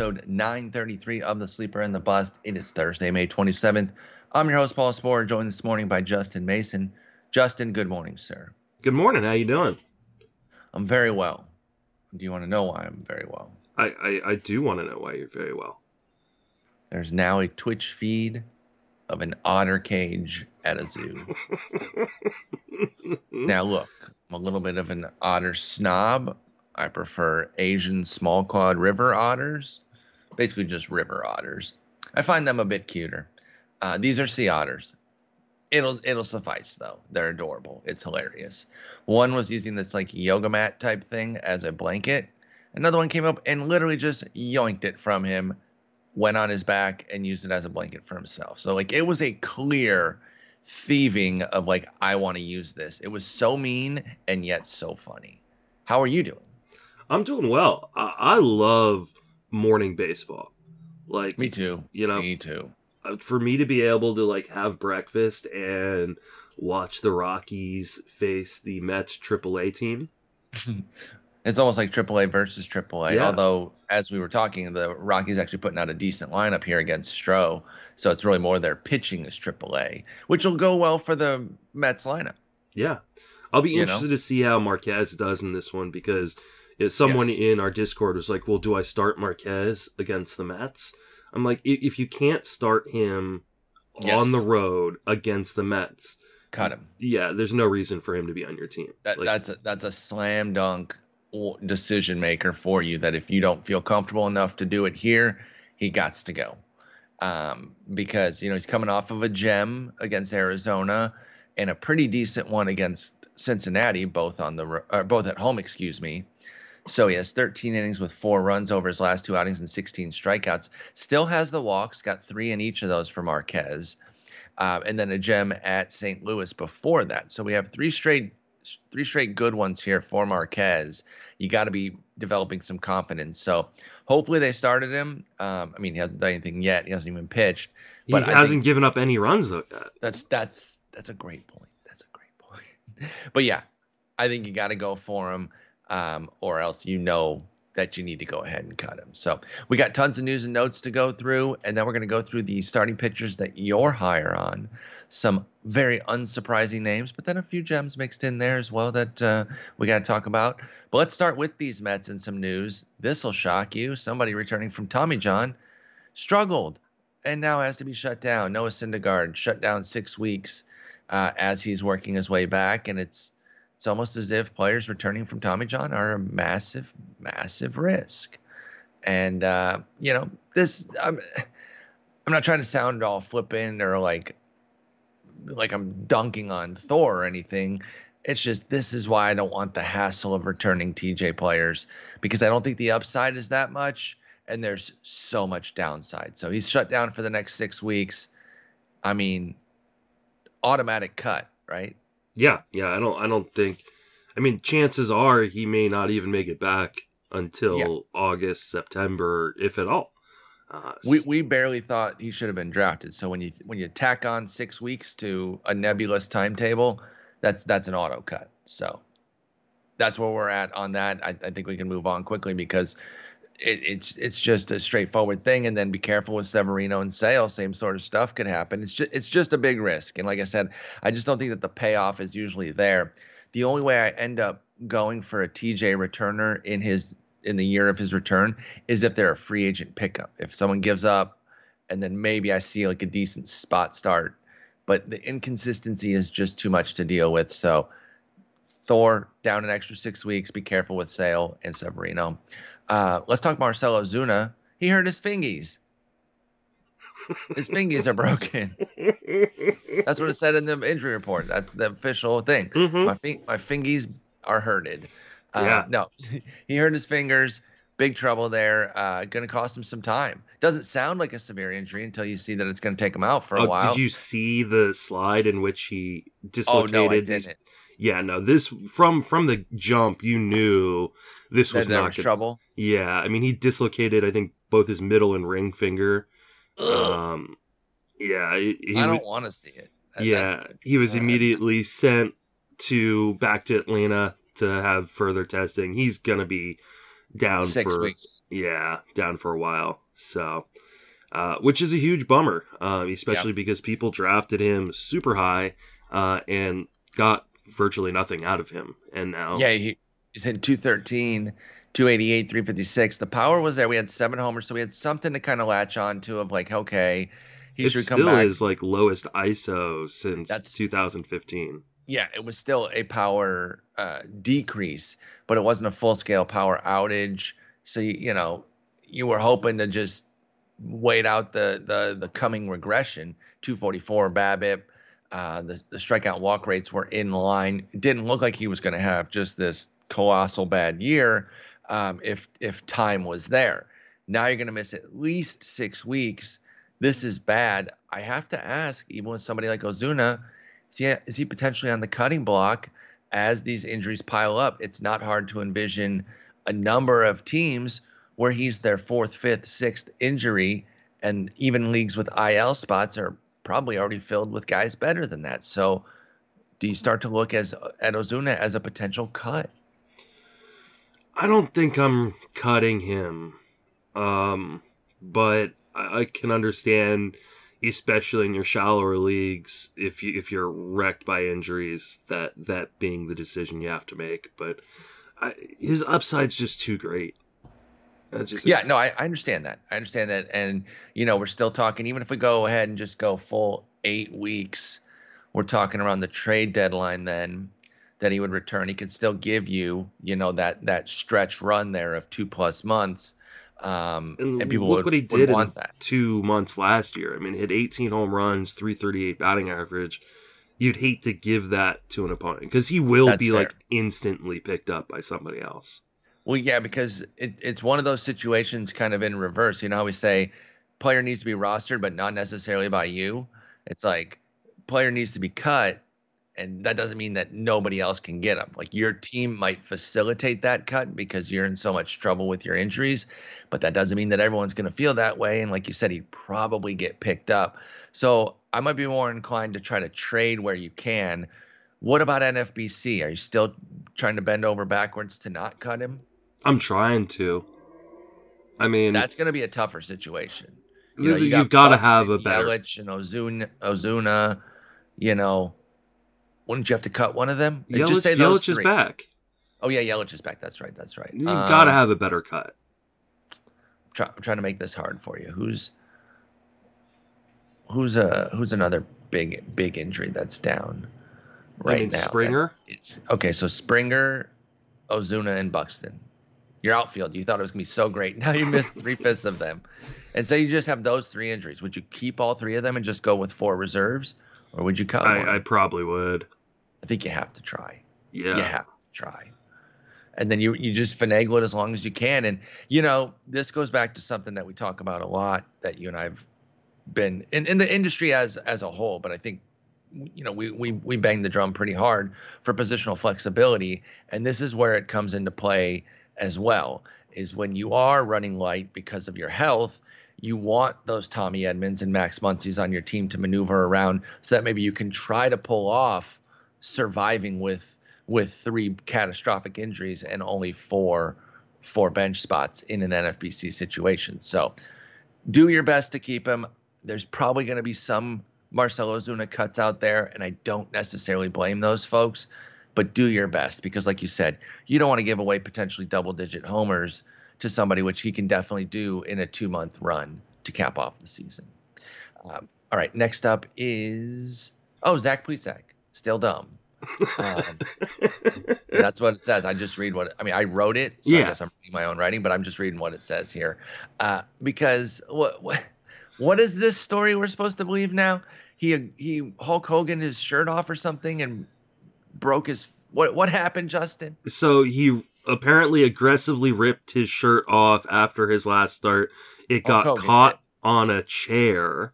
episode 933 of The Sleeper and the Bust. It is Thursday, May 27th. I'm your host, Paul Sporer, joined this morning by Justin Mason. Justin, good morning, sir. Good morning. How you doing? I'm very well. Do you want to know why I'm very well? I, I, I do want to know why you're very well. There's now a Twitch feed of an otter cage at a zoo. now, look, I'm a little bit of an otter snob. I prefer Asian small clawed river otters, basically just river otters. I find them a bit cuter. Uh, these are sea otters. It'll it'll suffice though. They're adorable. It's hilarious. One was using this like yoga mat type thing as a blanket. Another one came up and literally just yoinked it from him, went on his back and used it as a blanket for himself. So like it was a clear thieving of like I want to use this. It was so mean and yet so funny. How are you doing? I'm doing well. I, I love morning baseball. Like Me too. You know, Me too. uh, for me to be able to like have breakfast and watch the Rockies face the Mets AAA team. It's almost like AAA versus AAA. Yeah. Although, as we were talking, the Rockies actually putting out a decent lineup here against Stroh, so it's really more their pitching is AAA, which will go well for the Mets lineup. Yeah, I'll be You know? interested to see how Marquez does in this one because someone Yes. in our Discord was like, "Well, do I start Marquez against the Mets?" I'm like, "I- if you can't start him Yes. on the road against the Mets, Cut him. yeah, there's no reason for him to be on your team. That Like, that's a, that's a slam dunk decision maker for you. That if you don't feel comfortable enough to do it here, he gots to go. Um, because you know he's coming off of a gem against Arizona and a pretty decent one against Cincinnati, both on the both at home. Excuse me. So he has 13 innings with four runs over his last two outings and 16 strikeouts. Still has the walks, got three in each of those for Marquez, uh, and then a gem at St. Louis before that. So we have three straight three straight good ones here for Marquez. You got to be developing some confidence. So hopefully they started him. Um, I mean, he hasn't done anything yet. He hasn't even pitched. he but I hasn't think- given up any runs though. That's that's that's a great point. That's a great point. But yeah, I think you got to go for him, um, or else you know that you need to go ahead and cut him. So we got tons of news and notes to go through, and then we're going to go through the starting pitchers that you're higher on. Some very unsurprising names, but then a few gems mixed in there as well that uh, we got to talk about. But let's start with these Mets and some news. This will shock you. Somebody returning from Tommy John struggled and now has to be shut down. Noah Syndergaard shut down six weeks uh, as he's working his way back, and it's it's almost as if players returning from Tommy John are a massive, massive risk. And uh, you know, this I'm I'm not trying to sound all flippant or like like I'm dunking on Thor or anything. It's just this is why I don't want the hassle of returning TJ players because I don't think the upside is that much and there's so much downside. So he's shut down for the next six weeks. I mean, automatic cut, right? Yeah, yeah. I don't. I don't think. I mean, chances are he may not even make it back until Yeah. August, September, if at all. Uh, We we barely thought he should have been drafted. So when you when you tack on six weeks to a nebulous timetable, that's that's an auto cut. So that's where we're at on that. I, I think we can move on quickly because it, it's it's just a straightforward thing. And then be careful with Severino and Sale. Same sort of stuff could happen. It's just it's just a big risk. And like I said, I just don't think that the payoff is usually there. The only way I end up going for a TJ returner in his in the year of his return is if they're a free agent pickup. If someone gives up, and then maybe I see like a decent spot start, but the inconsistency is just too much to deal with. So Thor down an extra six weeks. Be careful with Sale and Severino. Uh, let's talk Marcell Ozuna. He hurt his fingies. His fingies are broken. That's what it said in the injury report. That's the official thing. Mhm. My fin- my fingies are hurted. Uh, Yeah. No, he hurt his fingers. Big trouble there. Uh, going to cost him some time. Doesn't sound like a severe injury until you see that it's going to take him out for a Oh, while. did you see the slide in which he dislocated? oh no, I his- didn't. Yeah, no. This from from the jump, you knew this was That not was good. trouble. Yeah, I mean, he dislocated, I think, both his middle and ring finger. Um, yeah, he, he I don't want to see it. That- yeah, he was immediately sent to back to Atlanta to have further testing. He's gonna be down Six for weeks. yeah, down for a while. So, uh, which is a huge bummer, uh, especially because people drafted him super high uh, and got virtually nothing out of him, and now Yeah, he, he's hitting 213, 288, 356. The power was there. We had seven homers, so we had something to kind of latch on to of like, okay, he it should come back. is like lowest ISO since That's- 2015. yeah, it was still a power uh, decrease, but it wasn't a full scale power outage. So you, you know, you were hoping to just wait out the the the coming regression. 244 BABIP, uh, the the strikeout walk rates were in line. It didn't look like he was going to have just this colossal bad year um, if if time was there. Now you're going to miss at least six weeks. This is bad. I have to ask, even with somebody like Ozuna, is he, is he potentially on the cutting block as these injuries pile up? It's not hard to envision a number of teams where he's their fourth, fifth, sixth injury, and even leagues with IL spots are probably already filled with guys better than that. So, do you start to look as at Ozuna as a potential cut? I don't think I'm cutting him, um, but I, I can understand, especially in your shallower leagues, if you if you're wrecked by injuries, that that being the decision you have to make. But I, his upside's just too great. That's just Yeah, no, I, I understand that. I understand that. And, you know, we're still talking, even if we go ahead and just go full eight weeks, we're talking around the trade deadline then that he would return. He could still give you, you know, that that stretch run there of two plus months. Um, And, and, people look would, what he did in that. two months last year. I mean, hit 18 home runs, 338 batting average. You'd hate to give that to an opponent because he will That's be fair. like instantly picked up by somebody else. Well, yeah, because it, it's one of those situations kind of in reverse. You know how we say player needs to be rostered, but not necessarily by you. It's like player needs to be cut, and that doesn't mean that nobody else can get him. Like your team might facilitate that cut because you're in so much trouble with your injuries, but that doesn't mean that everyone's going to feel that way. And like you said, he'd probably get picked up. So I might be more inclined to try to trade where you can. What about NFBC? Are you still trying to bend over backwards to not cut him? I'm trying to. I mean, that's going to be a tougher situation. you you have got to have a better. Yelich and Ozuna, Ozuna. You know, wouldn't you have to cut one of them? Yelich, Just say those Yelich is three. back. Oh yeah, Yelich is back. That's right. That's right. You've got to Um, have a better cut. Try, I'm trying to make this hard for you. Who's who's a who's another big big injury that's down right I mean, now? Springer. Okay. So Springer, Ozuna, and Buxton. Your outfield. You thought it was gonna be so great. Now you missed three fifths of them, and so you just have those three injuries. Would you keep all three of them and just go with four reserves, or would you cut? I, I probably would. I think you have to try. Yeah. You have to try. And then you you just finagle it as long as you can. And you know, this goes back to something that we talk about a lot that you and I've been in, in the industry as as a whole, but I think you know, we we we bang the drum pretty hard for positional flexibility. And this is where it comes into play as well, is when you are running light because of your health, you want those Tommy Edmans and Max Muncy's on your team to maneuver around so that maybe you can try to pull off surviving with with three catastrophic injuries and only four four bench spots in an NFBC situation. So do your best to keep him. There's probably going to be some Marcell Ozuna cuts out there, and I don't necessarily blame those folks, but do your best because, like you said, you don't want to give away potentially double digit homers to somebody, which he can definitely do in a two month run to cap off the season. Um, all right, next up is oh Zach Plesac, still dumb. Um, that's what it says. I just read what I mean. I wrote it, so I Yeah. guess I'm reading my own writing, but I'm just reading what it says here. Uh, because what what what is this story we're supposed to believe now? He he Hulk Hogan his shirt off or something and broke his what what happened, Justin? So he apparently aggressively ripped his shirt off after his last start. It got Hulk Hogan caught on a chair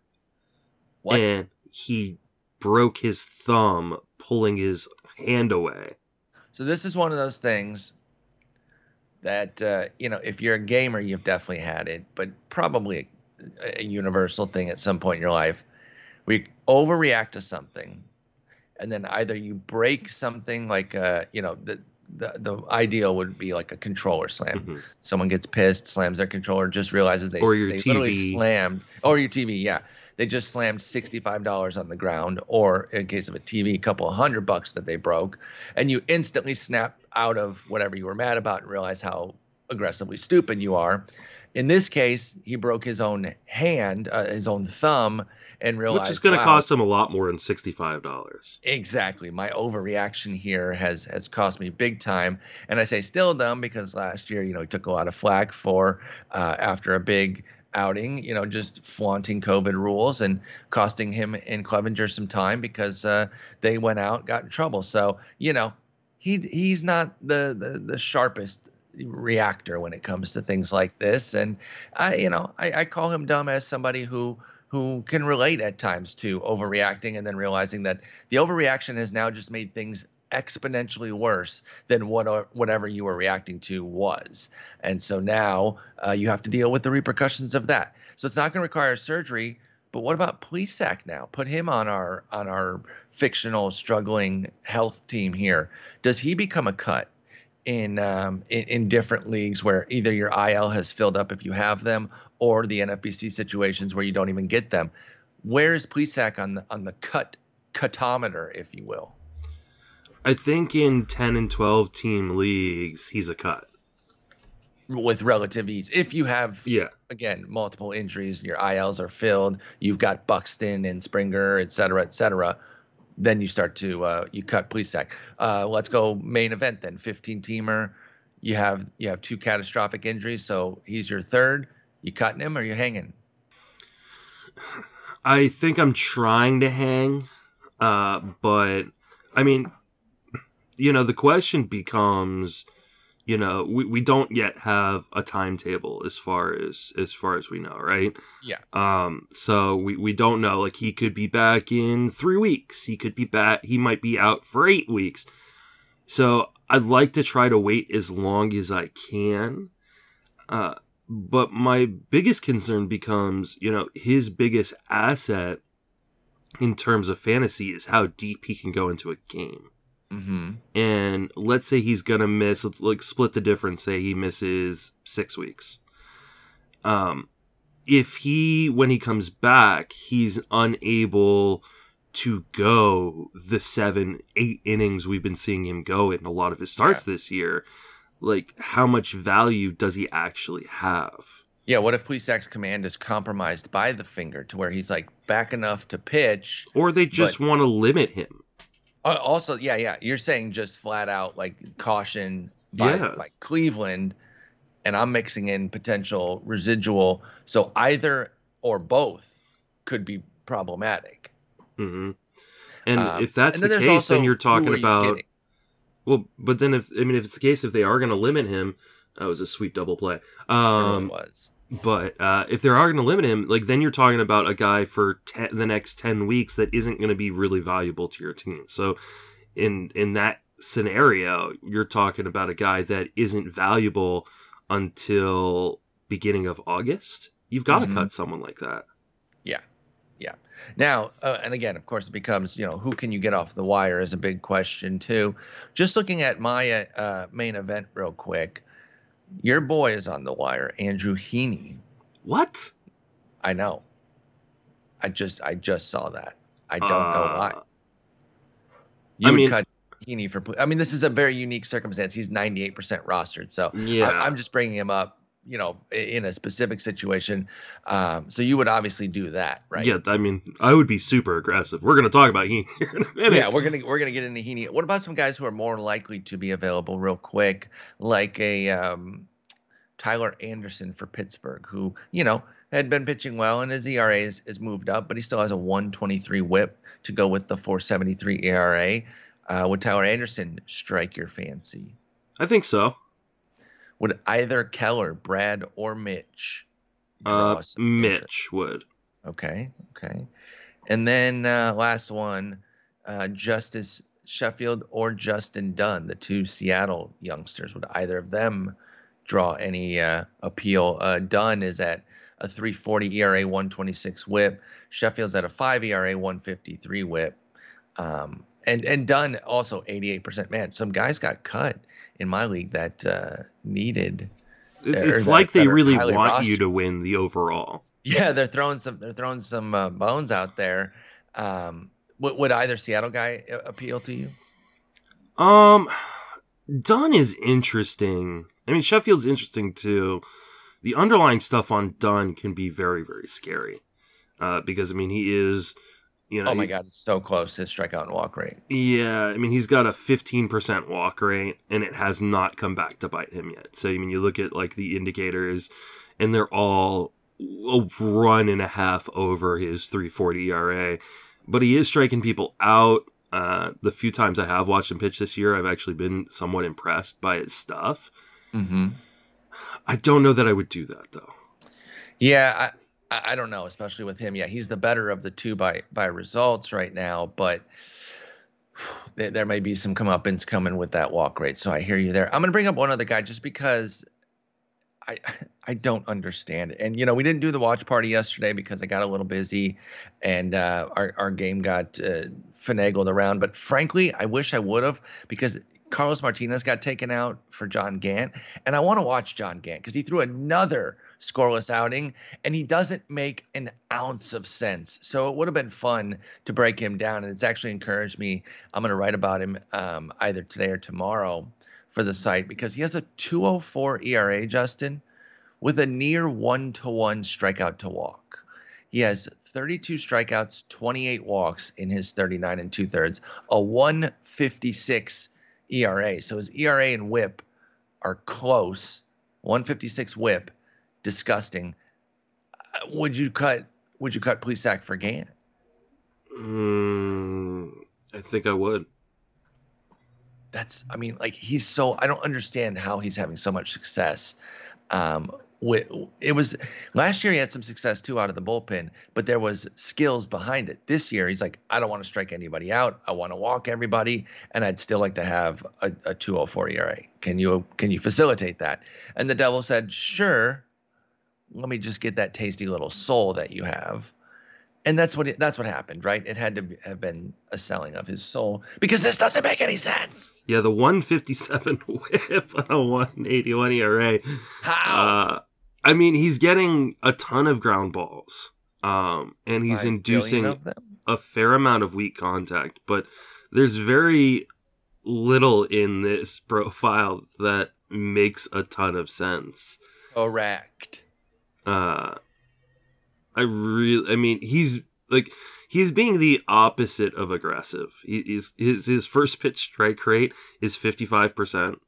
What? and he broke his thumb pulling his hand away. So this is one of those things that uh, you know, if you're a gamer, you've definitely had it, but probably a, a universal thing at some point in your life. We overreact to something, and then either you break something like uh, you know, the the the ideal would be like a controller slam. Mhm. Someone gets pissed, slams their controller, just realizes they, Or your they literally slammed, or your TV, yeah. They just slammed $65 on the ground, or in case of a TV, a couple of hundred bucks that they broke, and you instantly snap out of whatever you were mad about and realize how aggressively stupid you are. In this case, he broke his own hand, uh, his own thumb, and realized Which is going to wow, cost him a lot more than sixty-five dollars. Exactly. My overreaction here has has cost me big time, and I say still dumb because last year, you know, he took a lot of flack for uh, after a big outing, you know, just flaunting COVID rules and costing him and Clevinger some time because uh, they went out, got in trouble. So you know, he he's not the the, the sharpest reactor when it comes to things like this, and I you know I, I call him dumb as somebody who who can relate at times to overreacting and then realizing that the overreaction has now just made things exponentially worse than what whatever you were reacting to was. And so now uh, you have to deal with the repercussions of that. So it's not going to require surgery. But what about Plesac now? Put him on our on our fictional struggling health team here. Does he become a cut? In, um, in in different leagues where either your IL has filled up if you have them, or the NFBC situations where you don't even get them. Where is Plesac on the on the cut cutometer, if you will? I think in ten and twelve team leagues, he's a cut. With relative ease, if you have Yeah, again multiple injuries, your ILs are filled, you've got Buxton and Springer, et cetera, et cetera. Then you start to uh, you cut Plesac. Uh, let's go main event then. 15 teamer. You have you have two catastrophic injuries, so he's your third. You cutting him or you hanging? I think I'm trying to hang, uh, but I mean, you know, the question becomes, you know, we, we don't yet have a timetable as far as as far as we know, right? Yeah. Um. So we we don't know. Like he could be back in three weeks. He could be back. He might be out for eight weeks. So I'd like to try to wait as long as I can. Uh, but my biggest concern becomes, you know, his biggest asset in terms of fantasy is how deep he can go into a game. Mm-hmm. And let's say he's gonna miss. Let's like split the difference. Say he misses six weeks. Um, if he when he comes back, he's unable to go the seven, eight innings we've been seeing him go in a lot of his starts this year. Like, how much value does he actually have? Yeah. What if Plesac's command is compromised by the finger to where he's like back enough to pitch? Or they just want to limit him. Uh, also, yeah, yeah. You're saying just flat out like caution by, Yeah. by Cleveland, and I'm mixing in potential residual. So either or both could be problematic. Mm-hmm. And Um, if that's and the case, then you're talking you about? Well, but then if I mean if it's the case if they are going to limit him, that was a sweet double play. Um, was. But uh, if they are going to limit him, like then you're talking about a guy for te- the next ten weeks that isn't going to be really valuable to your team. So in in that scenario, you're talking about a guy that isn't valuable until beginning of August. You've got to Mhm. cut someone like that. Yeah, yeah. Now, uh, and again, of course, it becomes you know who can you get off the wire is a big question too. Just looking at my uh, main event real quick, your boy is on the wire, Andrew Heaney. What? I know. I just I just saw that. I don't know why. Uh, You I would mean- cut Heaney for. I mean, this is a very unique circumstance. He's 98% rostered, so Yeah. I, I'm just bringing him up. You know, in a specific situation. Um, so you would obviously do that, right? Yeah, I mean, I would be super aggressive. We're going to talk about Heaney here in a minute. Yeah, we're gonna we're gonna get into Heaney. What about some guys who are more likely to be available real quick, like a um, Tyler Anderson for Pittsburgh, who you know had been pitching well and his ERA is, is moved up, but he still has a 123 WHIP to go with the 473 ERA. Uh, would Tyler Anderson strike your fancy? I think so. Would either Keller, Brad, or Mitch? draw Uh, some interest? Mitch would. Okay, okay. And then uh, last one, uh, Justus Sheffield or Justin Dunn, the two Seattle youngsters. Would either of them draw any uh, appeal? Uh, Dunn is at a 340 ERA, 126 whip. Sheffield's at a 5 ERA, 153 whip. Um, and and Dunn also 88%. Man, some guys got cut in my league that uh, needed. It's that, like they really want you to win the overall. Yeah, they're throwing some they're throwing some uh, bones out there. Um, would, would either Seattle guy appeal to you? Um, Dunn is interesting. I mean, Sheffield's interesting too. The underlying stuff on Dunn can be very, very scary. Uh, because I mean, he is, you know. Oh my he, God, it's so close his strikeout and walk rate. Yeah, I mean, he's got a 15% walk rate, and it has not come back to bite him yet. So I mean, you look at like the indicators, and they're all a run and a half over his 340 ERA. But he is striking people out. Uh, the few times I have watched him pitch this year, I've actually been somewhat impressed by his stuff. Mm-hmm. I don't know that I would do that though. Yeah, I, I don't know, especially with him. Yeah, he's the better of the two by by results right now, but there may be some comeuppance coming with that walk rate. So I hear you there. I'm going to bring up one other guy just because I I don't understand it. And you know, we didn't do the watch party yesterday because I got a little busy, and uh, our our game got uh, finagled around. But frankly, I wish I would have because Carlos Martinez got taken out for John Gant, and I want to watch John Gant because he threw another scoreless outing, and he doesn't make an ounce of sense. So it would have been fun to break him down, and it's actually encouraged me. I'm going to write about him um, either today or tomorrow for the site because he has a 204 ERA, Justin, with a near one to one strikeout to walk. He has 32 strikeouts, 28 walks in his 39 and two thirds, a 156 ERA. So his ERA and WHIP are close. 156 WHIP, disgusting. Uh, would you cut? Would you cut Plesac for Gant? Mm, I think I would that's I mean like he's so I don't understand how he's having so much success. Um, it was last year he had some success too out of the bullpen, but there was skills behind it. This year he's like, I don't want to strike anybody out. I want to walk everybody, and I'd still like to have a, a 204 ERA. Can you can you facilitate that? And the devil said, Sure. Let me just get that tasty little soul that you have and that's what it, that's what happened, right? It had to have been a selling of his soul because this doesn't make any sense. Yeah, the 157 whip on a 181 ERA. How? Uh, I mean, he's getting a ton of ground balls, um, and he's Five inducing a fair amount of weak contact. But there's very little in this profile that makes a ton of sense. Correct. Uh, I really, I mean, he's like he's being the opposite of aggressive. He, he's his his first pitch strike rate is fifty five percent. Wow!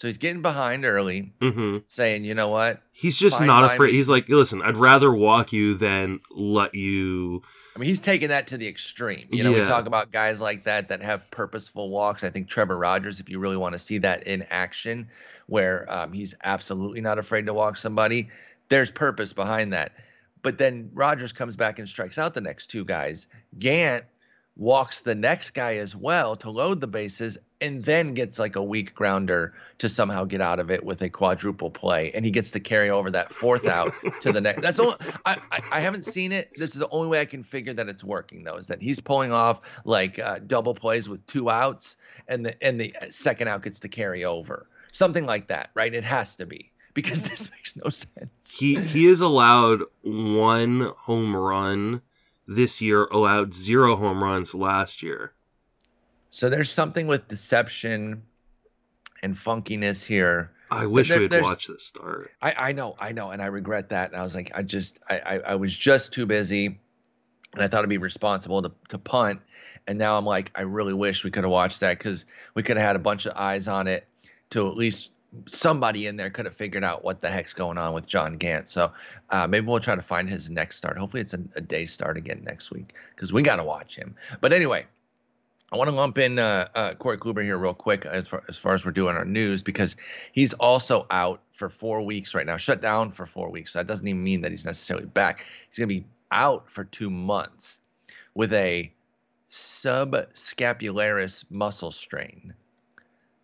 So he's getting behind early, mm-hmm. saying, "You know what?" He's just Fine not afraid. Me. He's like, "Listen, I'd rather walk you than let you." I mean, he's taking that to the extreme. You know, yeah. we talk about guys like that that have purposeful walks. I think Trevor Rogers, if you really want to see that in action, where um, he's absolutely not afraid to walk somebody there's purpose behind that. But then Rogers comes back and strikes out the next two guys. Gant walks the next guy as well to load the bases and then gets like a weak grounder to somehow get out of it with a quadruple play. And he gets to carry over that fourth out to the next. That's all I, I, I haven't seen it. This is the only way i can figure that it's working though is that he's pulling off like uh, double plays with two outs and the and the second out gets to carry over. Something like that right? It has to be because this makes no sense. He he is allowed one home run this year, allowed zero home runs last year. So there's something with deception and funkiness here. I wish there, we'd watch this start. I, I know, I know, and I regret that. And I was like, I just, I, I, I was just too busy, and I thought it'd be responsible to, to punt. And now I'm like, I really wish we could have watched that because we could have had a bunch of eyes on it to at least somebody in there could have figured out what the heck's going on with John Gant. So uh, maybe we'll try to find his next start. Hopefully, it's a, a day start again next week because we got to watch him. But anyway, I want to lump in uh, uh, Corey Kluber here real quick as far, as far as we're doing our news because he's also out for four weeks right now, shut down for four weeks. So that doesn't even mean that he's necessarily back. He's going to be out for two months with a subscapularis muscle strain.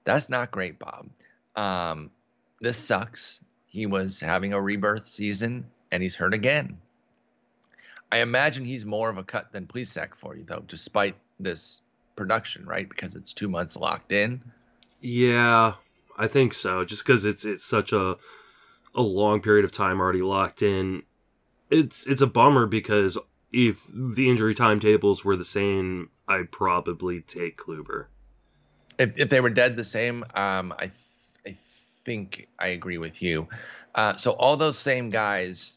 That's not great, Bob. Um, this sucks. He was having a rebirth season and he's hurt again. I imagine he's more of a cut than Plesac for you, though, despite this production, right? Because it's two months locked in. Yeah, I think so. Just because it's it's such a a long period of time already locked in. It's it's a bummer because if the injury timetables were the same, I'd probably take Kluber. If, if they were dead the same, um, I think I agree with you. Uh, so all those same guys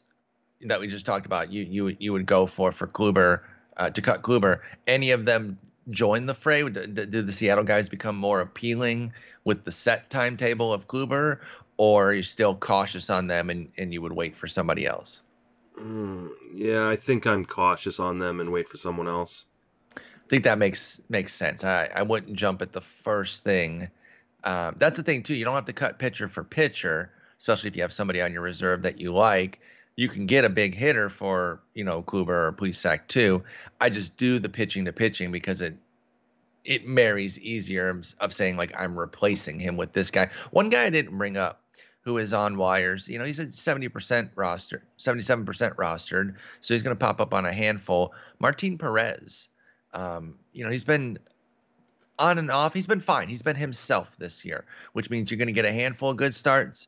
that we just talked about, you you you would go for for Kluber uh, to cut Kluber. Any of them join the fray? Did, did the Seattle guys become more appealing with the set timetable of Kluber, or are you still cautious on them and, and you would wait for somebody else? Mm, yeah, I think I'm cautious on them and wait for someone else. I think that makes makes sense. I, I wouldn't jump at the first thing. Um, that's the thing too. You don't have to cut pitcher for pitcher, especially if you have somebody on your reserve that you like. You can get a big hitter for you know Kluber or Plesac too. I just do the pitching to pitching because it it marries easier of saying like I'm replacing him with this guy. One guy I didn't bring up who is on wires. You know, he's at 70% roster, 77% rostered. So he's going to pop up on a handful. Martin Perez, um, you know, he's been on and off. He's been fine. He's been himself this year, which means you're going to get a handful of good starts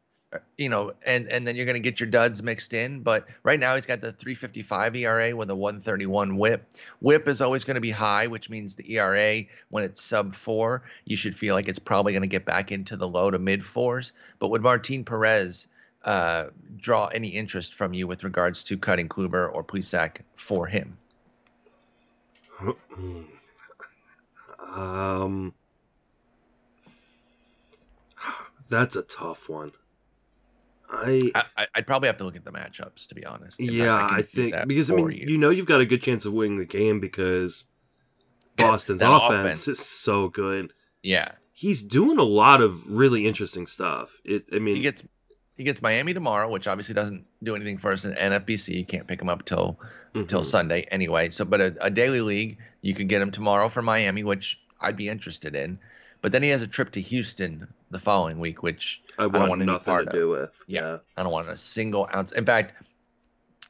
you know, and and then you're going to get your duds mixed in. But right now he's got the 3.55 ERA with a 131 WHIP. WHIP is always going to be high, which means the ERA when it's sub four, you should feel like it's probably going to get back into the low to mid fours. But would Martin Perez uh, draw any interest from you with regards to cutting Kluber or Plesac for him? Um, that's a tough one. I, I would probably have to look at the matchups to be honest. Yeah, I, I think because I mean you. you. know you've got a good chance of winning the game because Boston's offense, offense, is so good. Yeah, he's doing a lot of really interesting stuff. It I mean he gets he gets Miami tomorrow, which obviously doesn't do anything for us in NFBC. You can't pick him up till mm-hmm. till Sunday anyway. So, but a, a daily league, you could get him tomorrow for Miami, which I'd be interested in. But then he has a trip to Houston the following week, which I, want I don't want nothing to do with. Yeah, yeah, I don't want a single ounce. In fact,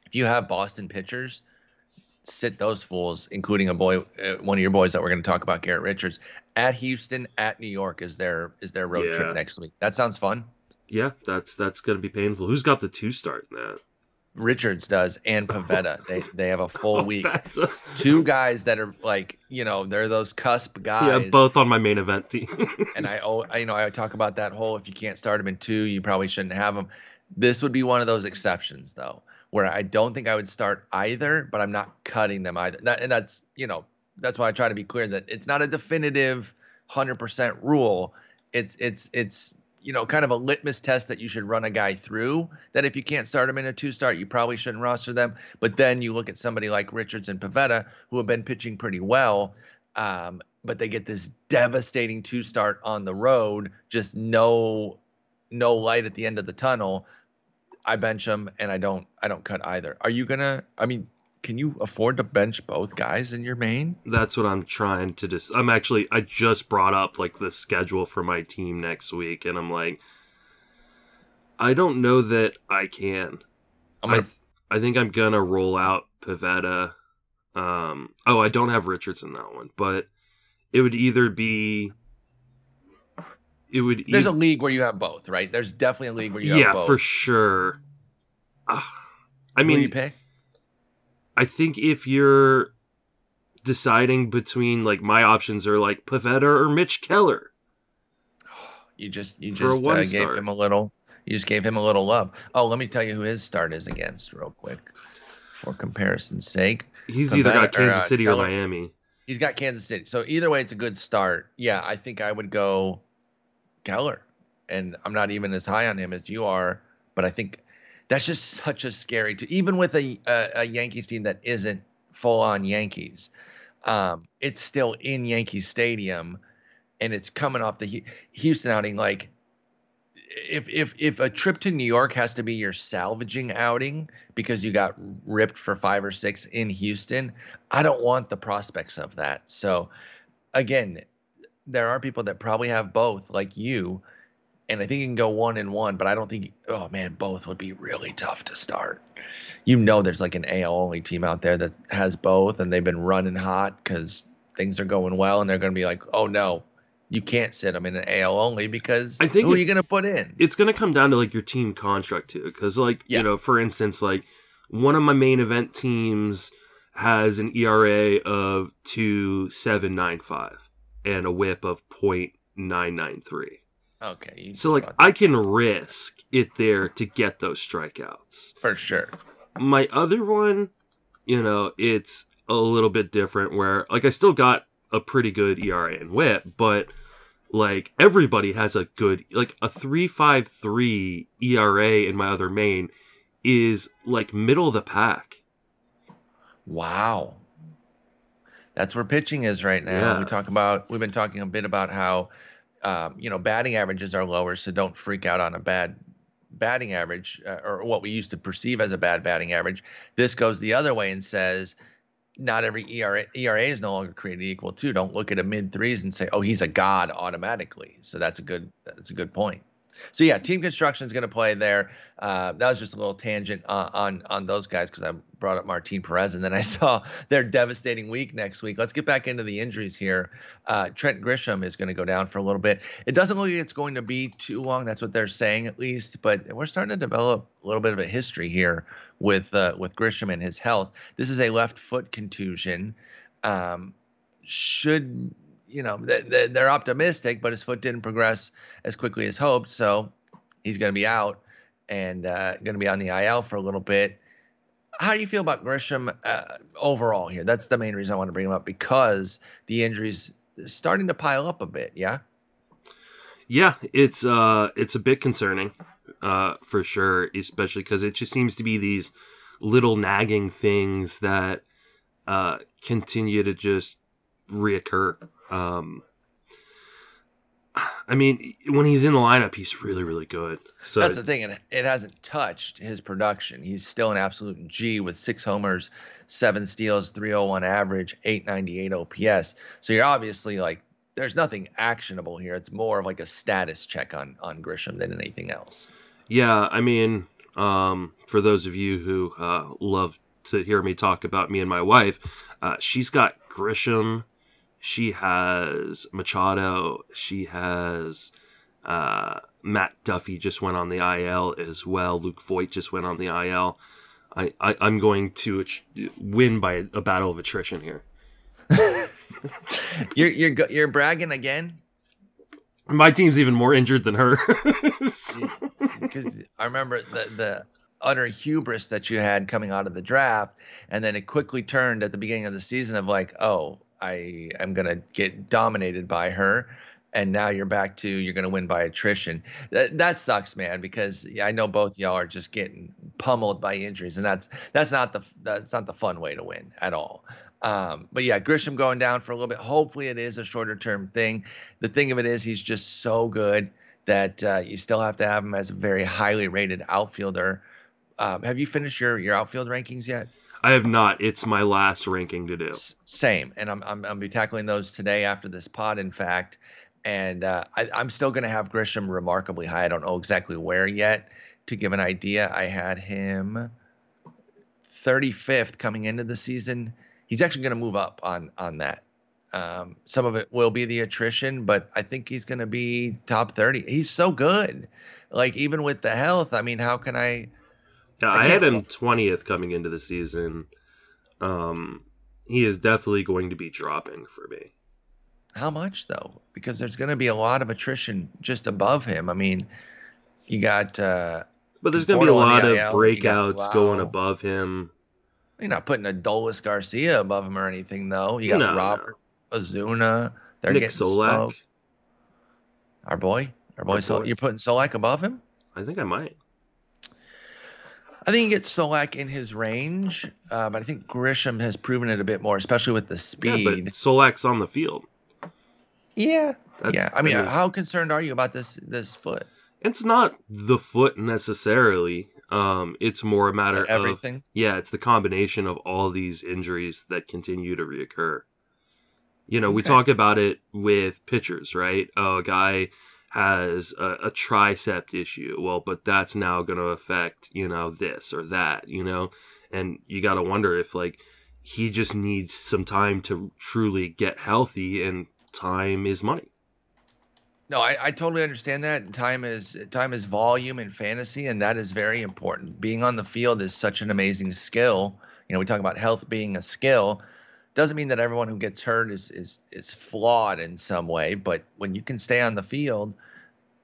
if you have Boston pitchers, sit those fools, including a boy, uh, one of your boys that we're going to talk about, Garrett Richards, at Houston, at New York is their is their road yeah. trip next week. That sounds fun. Yeah, that's that's going to be painful. Who's got the two start in that? Richards does and Pivetta. they they have a full oh, week. A... Two guys that are like you know they're those cusp guys. Yeah, both on my main event team. and I, I you know I talk about that whole if you can't start them in two, you probably shouldn't have them. This would be one of those exceptions though, where I don't think I would start either, but I'm not cutting them either. That, and that's you know that's why I try to be clear that it's not a definitive hundred percent rule. It's it's it's you know, kind of a litmus test that you should run a guy through. That if you can't start him in a two start, you probably shouldn't roster them. But then you look at somebody like Richards and Pivetta, who have been pitching pretty well, um, but they get this devastating two start on the road, just no no light at the end of the tunnel. I bench them and I don't I don't cut either. Are you gonna? I mean, can you afford to bench both guys in your main? That's what I'm trying to just. I'm actually. I just brought up like the schedule for my team next week, and I'm like, I don't know that I can. Gonna... I th- I think I'm gonna roll out Pivetta. Um. Oh, I don't have Richards in that one, but it would either be. It would. There's a league where you have both, right? There's definitely a league where you yeah, have both. for sure. Uh, I mean, you pick? I think if you're deciding between like my options are like Pivetta or Mitch Keller. You just you just uh, gave him a little you just gave him a little love. Oh, let me tell you who his start is against real quick for comparison's sake. He's Pivetta, either got Kansas or, uh, City Keller, or Miami. He's got Kansas City. So either way it's a good start. Yeah, I think I would go Keller. And I'm not even as high on him as you are, but I think that's just such a scary to even with a, a, a Yankees team that isn't full on Yankees. Um, it's still in Yankee Stadium, and it's coming off the Houston outing. Like, if if if a trip to New York has to be your salvaging outing because you got ripped for five or six in Houston, I don't want the prospects of that. So, again, there are people that probably have both, like you, and I think you can go one and one, but I don't think. Oh man, both would be really tough to start. You know, there's like an AL only team out there that has both, and they've been running hot because things are going well, and they're going to be like, oh no, you can't sit them in an AL only because I think who it- are you going to put in? It's going to come down to like your team construct too, because like Yeah. you know, for instance, like one of my main event teams has an ERA of two seven nine five and a WHIP of point nine nine three. Okay, So like I can risk it there to get those strikeouts. for sure. My other one, you know, it's a little bit different where like I still got a pretty good ERA and whip, but like everybody has a good like a 353 ERA in my other main is like middle of the pack. Wow. That's where pitching is right now. Yeah. We talk about we've been talking a bit about how um, you know batting averages are lower, so don't freak out on a bad batting average uh, or what we used to perceive as a bad batting average. This goes the other way and says not every ERA, ERA is no longer created equal too. Don't look at a mid threes and say, "Oh, he's a god automatically." So that's a good that's a good point. So yeah, team construction is going to play there. Uh, that was just a little tangent on on, on those guys because I brought up Martin Perez, and then I saw their devastating week next week. Let's get back into the injuries here. Uh, Trent Grisham is going to go down for a little bit. It doesn't look like it's going to be too long. That's what they're saying at least. But we're starting to develop a little bit of a history here with uh, with Grisham and his health. This is a left foot contusion. Um, should you know th- th- they're optimistic, but his foot didn't progress as quickly as hoped, so he's going to be out and uh, going to be on the IL for a little bit. How do you feel about Grisham uh, overall here? That's the main reason I want to bring him up because the injuries starting to pile up a bit. Yeah. Yeah, it's uh it's a bit concerning, uh, for sure, especially because it just seems to be these little nagging things that uh continue to just reoccur. Um I mean, when he's in the lineup, he's really, really good. So That's the thing, and it hasn't touched his production. He's still an absolute G with six homers, seven steals, 301 average, 898 OPS. So you're obviously like, there's nothing actionable here. It's more of like a status check on on Grisham than anything else. Yeah, I mean, um, for those of you who uh, love to hear me talk about me and my wife, uh, she's got Grisham, she has Machado, she has uh, Matt Duffy just went on the IL as well. Luke Voit just went on the IL. I, I I'm going to win by a battle of attrition here. You're you're you're bragging again My team's even more injured than her. because I remember the the utter hubris that you had coming out of the draft, and then it quickly turned at the beginning of the season of like, oh, I am gonna get dominated by her, and now you're back to you're gonna win by attrition. That that sucks, man, because I know both y'all are just getting pummeled by injuries, and that's that's not the that's not the fun way to win at all. Um, but yeah, Grisham going down for a little bit. Hopefully, it is a shorter term thing. The thing of it is, he's just so good that uh, you still have to have him as a very highly rated outfielder. Um, have you finished your your outfield rankings yet? I have not. It's my last ranking to do. S- same, and I'm I'm I'm be tackling those today after this pod. In fact, and uh, I, I'm still going to have Grisham remarkably high. I don't know exactly where yet. To give an idea, I had him 35th coming into the season. He's actually going to move up on on that. Um, some of it will be the attrition, but I think he's going to be top 30. He's so good. Like even with the health, I mean, how can I? Yeah, I I, had him twentieth coming into the season. Um, he is definitely going to be dropping for me. How much though? Because there's going to be a lot of attrition just above him. I mean, you got uh, But there's going to be a lot of IL, you got breakouts going above him. you're not putting Adolis Garcia above him or anything though. You got No, Robert Ozuna. They're Nick getting Solak. smoked. Our boy, our boy. Our Sol- boy. you're putting Solak above him. I think I might. I think you get Solak in his range, uh, but I think Grisham has proven it a bit more, especially with the Yeah, speed. but Solak's on the field. Yeah, That's, yeah. I mean, how concerned are you about this this foot? it's not the foot necessarily. Um, it's more a matter of Everything. yeah, it's the combination of all these injuries that continue to reoccur. You know, we talk about it with pitchers, right? Oh, a guy has a, a tricep issue. Well, but that's now going to affect, you know, this or that, you know? And you got to wonder if, like, he just needs some time to truly get healthy, and time is money. No, I, I totally understand that. Time is time is volume in fantasy, and that is very important. Being on the field is such an amazing skill. You know, we talk about health being a skill. Doesn't mean that everyone who gets hurt is is is flawed in some way, but when you can stay on the field,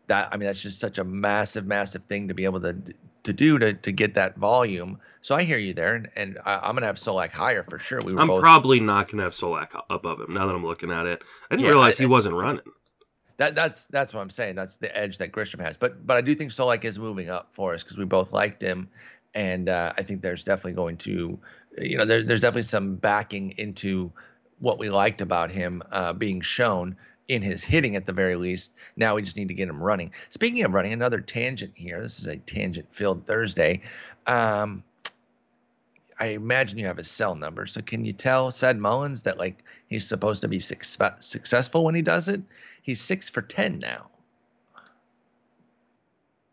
that I mean that's just such a massive, massive thing to be able to to do to to get that volume. So I hear you there, and, and I, am gonna have Solak higher for sure. We were I'm both... probably not gonna have Solak above him now that I'm looking at it. I didn't yeah, realize I, he wasn't running. That that's that's what I'm saying. That's the edge that Grisham has. But but I do think Solak is moving up for us because we both liked him, and uh, I think there's definitely going to, you know, there, there's definitely some backing into what we liked about him uh, being shown in his hitting at the very least. Now we just need to get him running. Speaking of running, another tangent here. This is a tangent filled Thursday. Um, I imagine you have his cell number. So can you tell Ced Mullins that like he's supposed to be successful when he does it? He's six for ten now.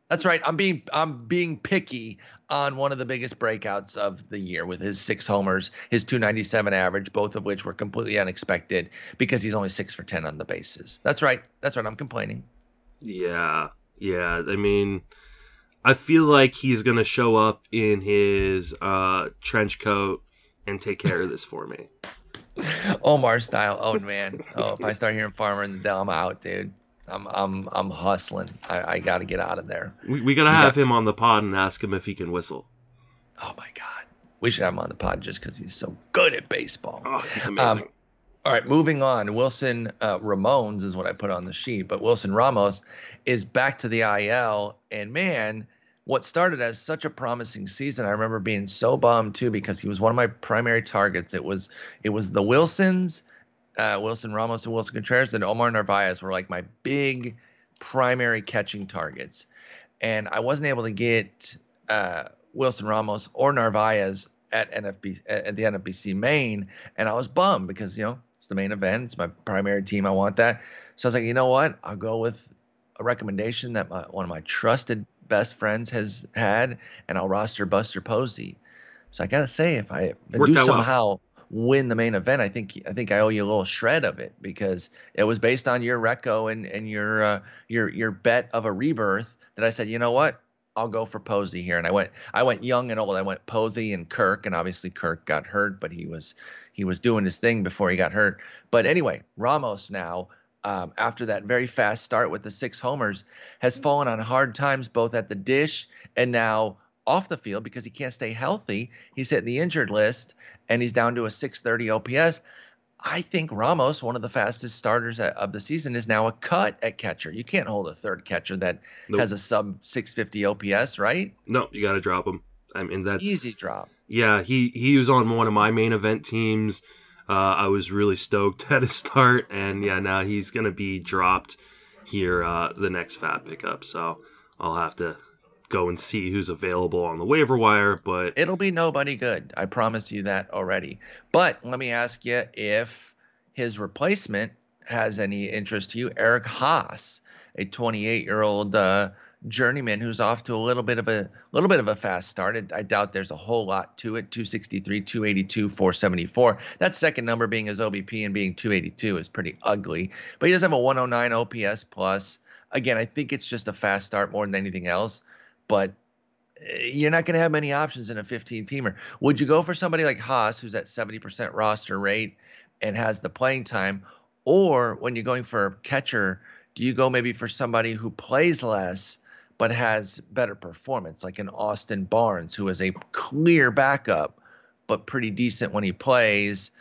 That's right. I'm being I'm being picky on one of the biggest breakouts of the year with his six homers, his 297 average, both of which were completely unexpected because he's only six for ten on the bases. That's right. That's right. I'm complaining. Yeah, yeah. I mean, I feel like he's gonna show up in his uh, trench coat and take care of this for me. Omar style. Oh man. Oh, if I start hearing Farmer in the Dell, I'm out, dude. I'm I'm I'm hustling. I, I got to get out of there. We, we gotta have got... him on the pod and ask him if he can whistle. Oh my god, we should have him on the pod just because he's so good at baseball. Oh, he's amazing. Um, all right, moving on. Wilson uh, Ramones is what I put on the sheet, but Wilson Ramos is back to the IL, and man, what started as such a promising season. I remember being so bummed too because he was one of my primary targets. It was it was the Wilsons, uh, Wilson Ramos and Willson Contreras, and Omar Narvaez were like my big primary catching targets, and I wasn't able to get uh, Wilson Ramos or Narvaez at NFB at the NFBC main, and I was bummed because you know it's the main event, it's my primary team, I want that. So I was like, you know what, I'll go with a recommendation that my, one of my trusted best friends has had, and I'll roster Buster Posey. So I gotta say, if I, I do somehow well. Win the main event, I think I think I owe you a little shred of it because it was based on your reco and and your uh, your your bet of a rebirth that I said, you know what, I'll go for Posey here, and I went I went young and old. I went Posey and Kirk, and obviously Kirk got hurt, but he was he was doing his thing before he got hurt. But anyway, Ramos now um, after that very fast start with the six homers, has fallen on hard times both at the dish and now off the field because he can't stay healthy. He's hit the injured list and he's down to a 630 OPS. I think Ramos, one of the fastest starters of the season, is now a cut at catcher. You can't hold a third catcher that nope. has a sub 650 OPS, right? No, you got to drop him. I mean, that's easy drop. Yeah, he he was on one of my main event teams. Uh, I was really stoked at his start, and yeah, now he's gonna be dropped here uh, the next fat pickup. So I'll have to go and see who's available on the waiver wire. But it'll be nobody good. I promise you that already. But let me ask you if his replacement has any interest to you, Eric Haase, a 28 year old uh, journeyman who's off to a little bit of a little bit of a fast start. I doubt there's a whole lot to it. 263, 282, 474. That second number being his OBP and being 282 is pretty ugly. But he does have a 109 OPS plus. Again, I think it's just a fast start more than anything else. But eh, you're not going to have many options in a 15 teamer. Would you go for somebody like Haase, who's at 70% roster rate and has the playing time? Or when you're going for a catcher, do you go maybe for somebody who plays less but has better performance, like an Austin Barnes, who is a clear backup, but pretty decent when he plays.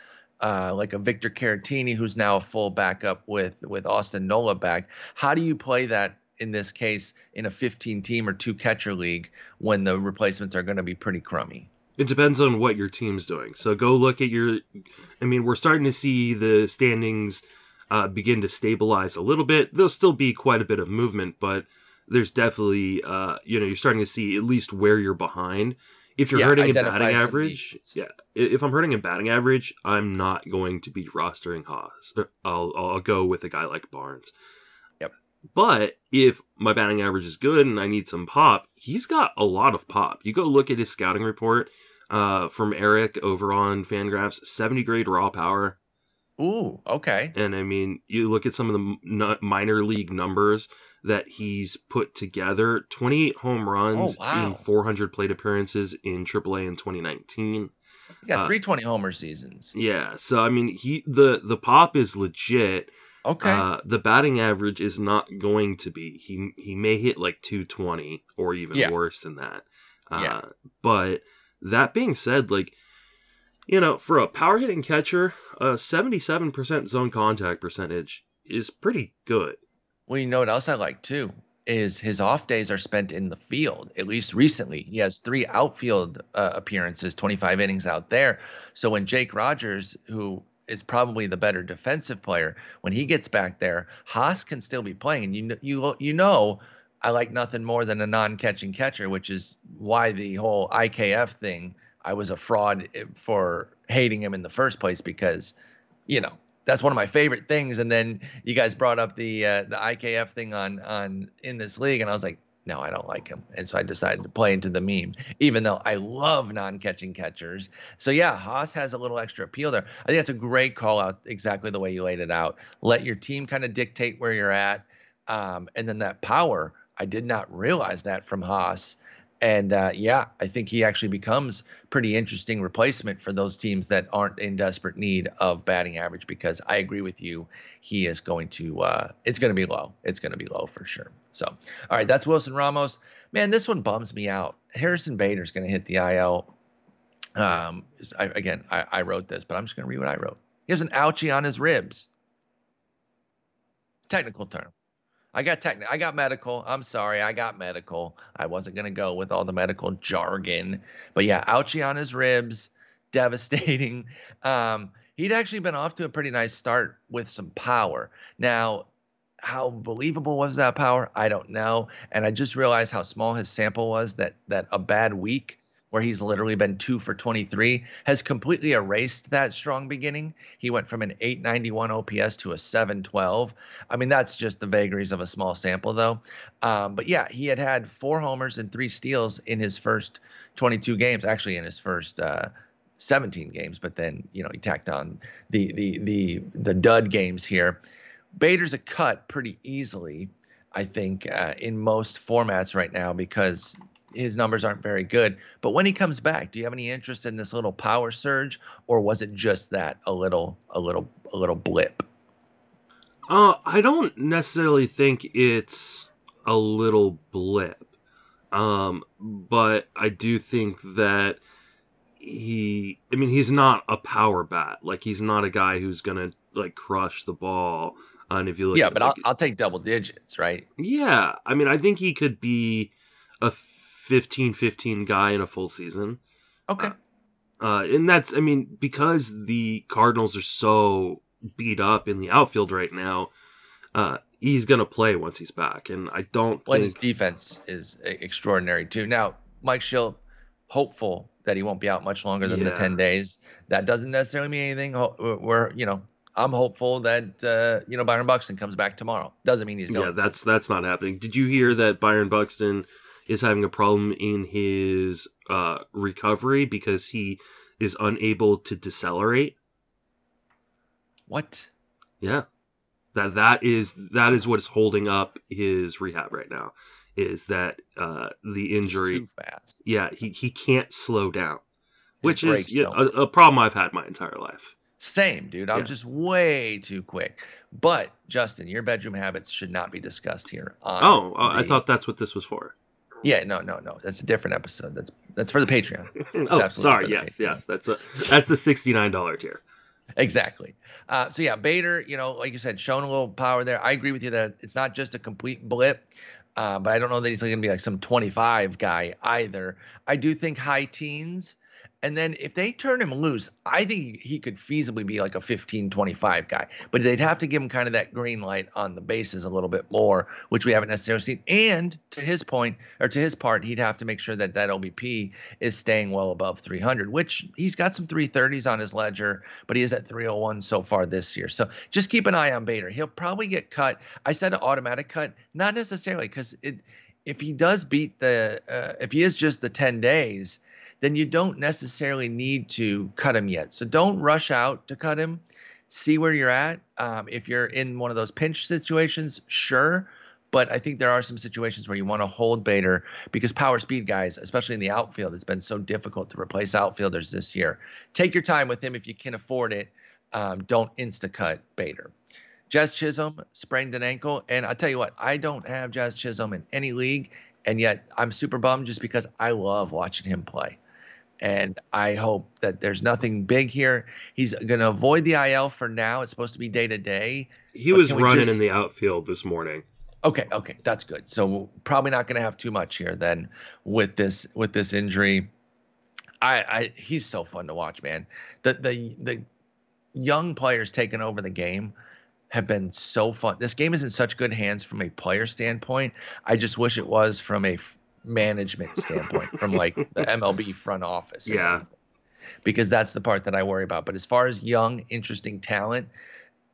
Uh, like a Victor Caratini, who's now a full backup with with Austin Nola back. How do you play that in this case in a 15 team or two catcher league when the replacements are going to be pretty crummy? It depends on what your team's doing. So go look at your. I mean, we're starting to see the standings uh, begin to stabilize a little bit. There'll still be quite a bit of movement, but there's definitely uh, you know you're starting to see at least where you're behind. If you're yeah, hurting in batting average, yeah. If I'm hurting in batting average, I'm not going to be rostering Haase. I'll I'll go with a guy like Barnes. But if my batting average is good and I need some pop, he's got a lot of pop. You go look at his scouting report uh, from Eric over on Fangraphs, 70 grade raw power. Ooh, okay. And I mean, you look at some of the minor league numbers that he's put together 28 home runs oh, wow. in 400 plate appearances in AAA in 2019. He got uh, 320 homer seasons. Yeah, so I mean, he the the pop is legit. Okay. Uh, the batting average is not going to be. He he may hit like 220 or even yeah. worse than that. Uh, yeah. But that being said, like you know, for a power hitting catcher, a 77% zone contact percentage is pretty good. Well, you know what else I like too is his off days are spent in the field. At least recently, he has three outfield uh, appearances, 25 innings out there. So when Jake Rogers, who is probably the better defensive player, when he gets back there, Haase can still be playing. And you you you know, I like nothing more than a non-catching catcher, which is why the whole IKF thing. I was a fraud eh, for hating him in the first place because, you know, that's one of my favorite things. And then you guys brought up the uh, the IKF thing on on in this league, and I was like, no, I don't like him. And so I decided to play into the meme, even though I love non-catching catchers. So yeah, Haase has a little extra appeal there. I think that's a great call out, exactly the way you laid it out. Let your team kind of dictate where you're at, um, and then that power. I did not realize that from Haase. And uh, yeah, I think he actually becomes pretty interesting replacement for those teams that aren't in desperate need of batting average. Because I agree with you, he is going to. Uh, it's going to be low. It's going to be low for sure. So, all right, that's Wilson Ramos. Man, this one bums me out. Harrison Bader's going to hit the IL. Um, I, again, I, I wrote this, but I'm just going to read what I wrote. He has an ouchie on his ribs. Technical term. I got technical. I got medical. I'm sorry. I got medical. I wasn't going to go with all the medical jargon. But yeah, ouchie on his ribs. Devastating. Um, he'd actually been off to a pretty nice start with some power. Now, how believable was that power? I don't know. And I just realized how small his sample was that that a bad week where he's literally been two for 23, has completely erased that strong beginning. He went from an 891 OPS to a 712. I mean, that's just the vagaries of a small sample, though. Um, but yeah, he had had four homers and three steals in his first 22 games, actually, in his first. Uh, 17 games, but then you know he tacked on the the the the dud games here. Bader's a cut pretty easily, I think, uh, in most formats right now because his numbers aren't very good. But when he comes back, do you have any interest in this little power surge, or was it just that a little, a little, a little blip? Uh, I don't necessarily think it's a little blip. Um, but I do think that he, I mean, he's not a power bat. Like he's not a guy who's gonna like crush the ball. And if you look, yeah, but like, I'll, I'll take double digits, right? Yeah, I mean, I think he could be a 15 15 guy in a full season. Okay. Uh, uh, and that's, I mean, because the Cardinals are so beat up in the outfield right now, uh, he's going to play once he's back. And I don't well, think. his defense is extraordinary, too. Now, Mike Shildt, hopeful that he won't be out much longer than yeah. the 10 days. That doesn't necessarily mean anything. We're, you know, I'm hopeful that uh, you know Byron Buxton comes back tomorrow. Doesn't mean he's going. Yeah, that's that's not happening. Did you hear that Byron Buxton is having a problem in his uh, recovery because he is unable to decelerate. What? Yeah. That that is that is what is holding up his rehab right now. Is that uh, the injury? too fast. Yeah, he, he can't slow down, which is know, a, a, problem I've had my entire life. Same, dude. I'm yeah. just way too quick. But Justin, your bedroom habits should not be discussed here. oh, uh, I thought that's what this was for. Yeah, no, no, no. That's a different episode. That's that's for the Patreon. oh, sorry. Yes, Patreon. yes. That's a that's the sixty nine dollar tier. Exactly. Uh, so yeah, Bader, you know, like you said, showing a little power there. I agree with you that it's not just a complete blip, uh, but I don't know that he's going to be like some twenty five guy either. I do think high teens And then if they turn him loose, I think he could feasibly be like a 15, 25 guy. But they'd have to give him kind of that green light on the bases a little bit more, which we haven't necessarily seen. And to his point, or to his part, he'd have to make sure that that OBP is staying well above 300, which he's got some 330s on his ledger, but he is at 301 so far this year. So just keep an eye on Bader. He'll probably get cut. I said an automatic cut, not necessarily because it. If he does beat the, uh, if he is just the 10 days, then you don't necessarily need to cut him yet. So don't rush out to cut him. See where you're at. Um, if you're in one of those pinch situations, sure. But I think there are some situations where you want to hold Bader because power speed guys, especially in the outfield, it's been so difficult to replace outfielders this year. Take your time with him if you can afford it. Um, don't insta cut Bader. Jazz Chisholm sprained an ankle, and I'll tell you what, I don't have Jazz Chisholm in any league, and yet I'm super bummed just because I love watching him play and I hope that there's nothing big here. He's going to avoid the IL for now. It's supposed to be day to day. He was running just... in the outfield this morning. Okay, okay, that's good. So probably not going to have too much here then with this with this injury. I, I he's so fun to watch, man. The the the young players taking over the game have been so fun. This game is in such good hands from a player standpoint. I just wish it was from a management standpoint from like the MLB front office. Yeah. Because that's the part that I worry about. But as far as young, interesting talent,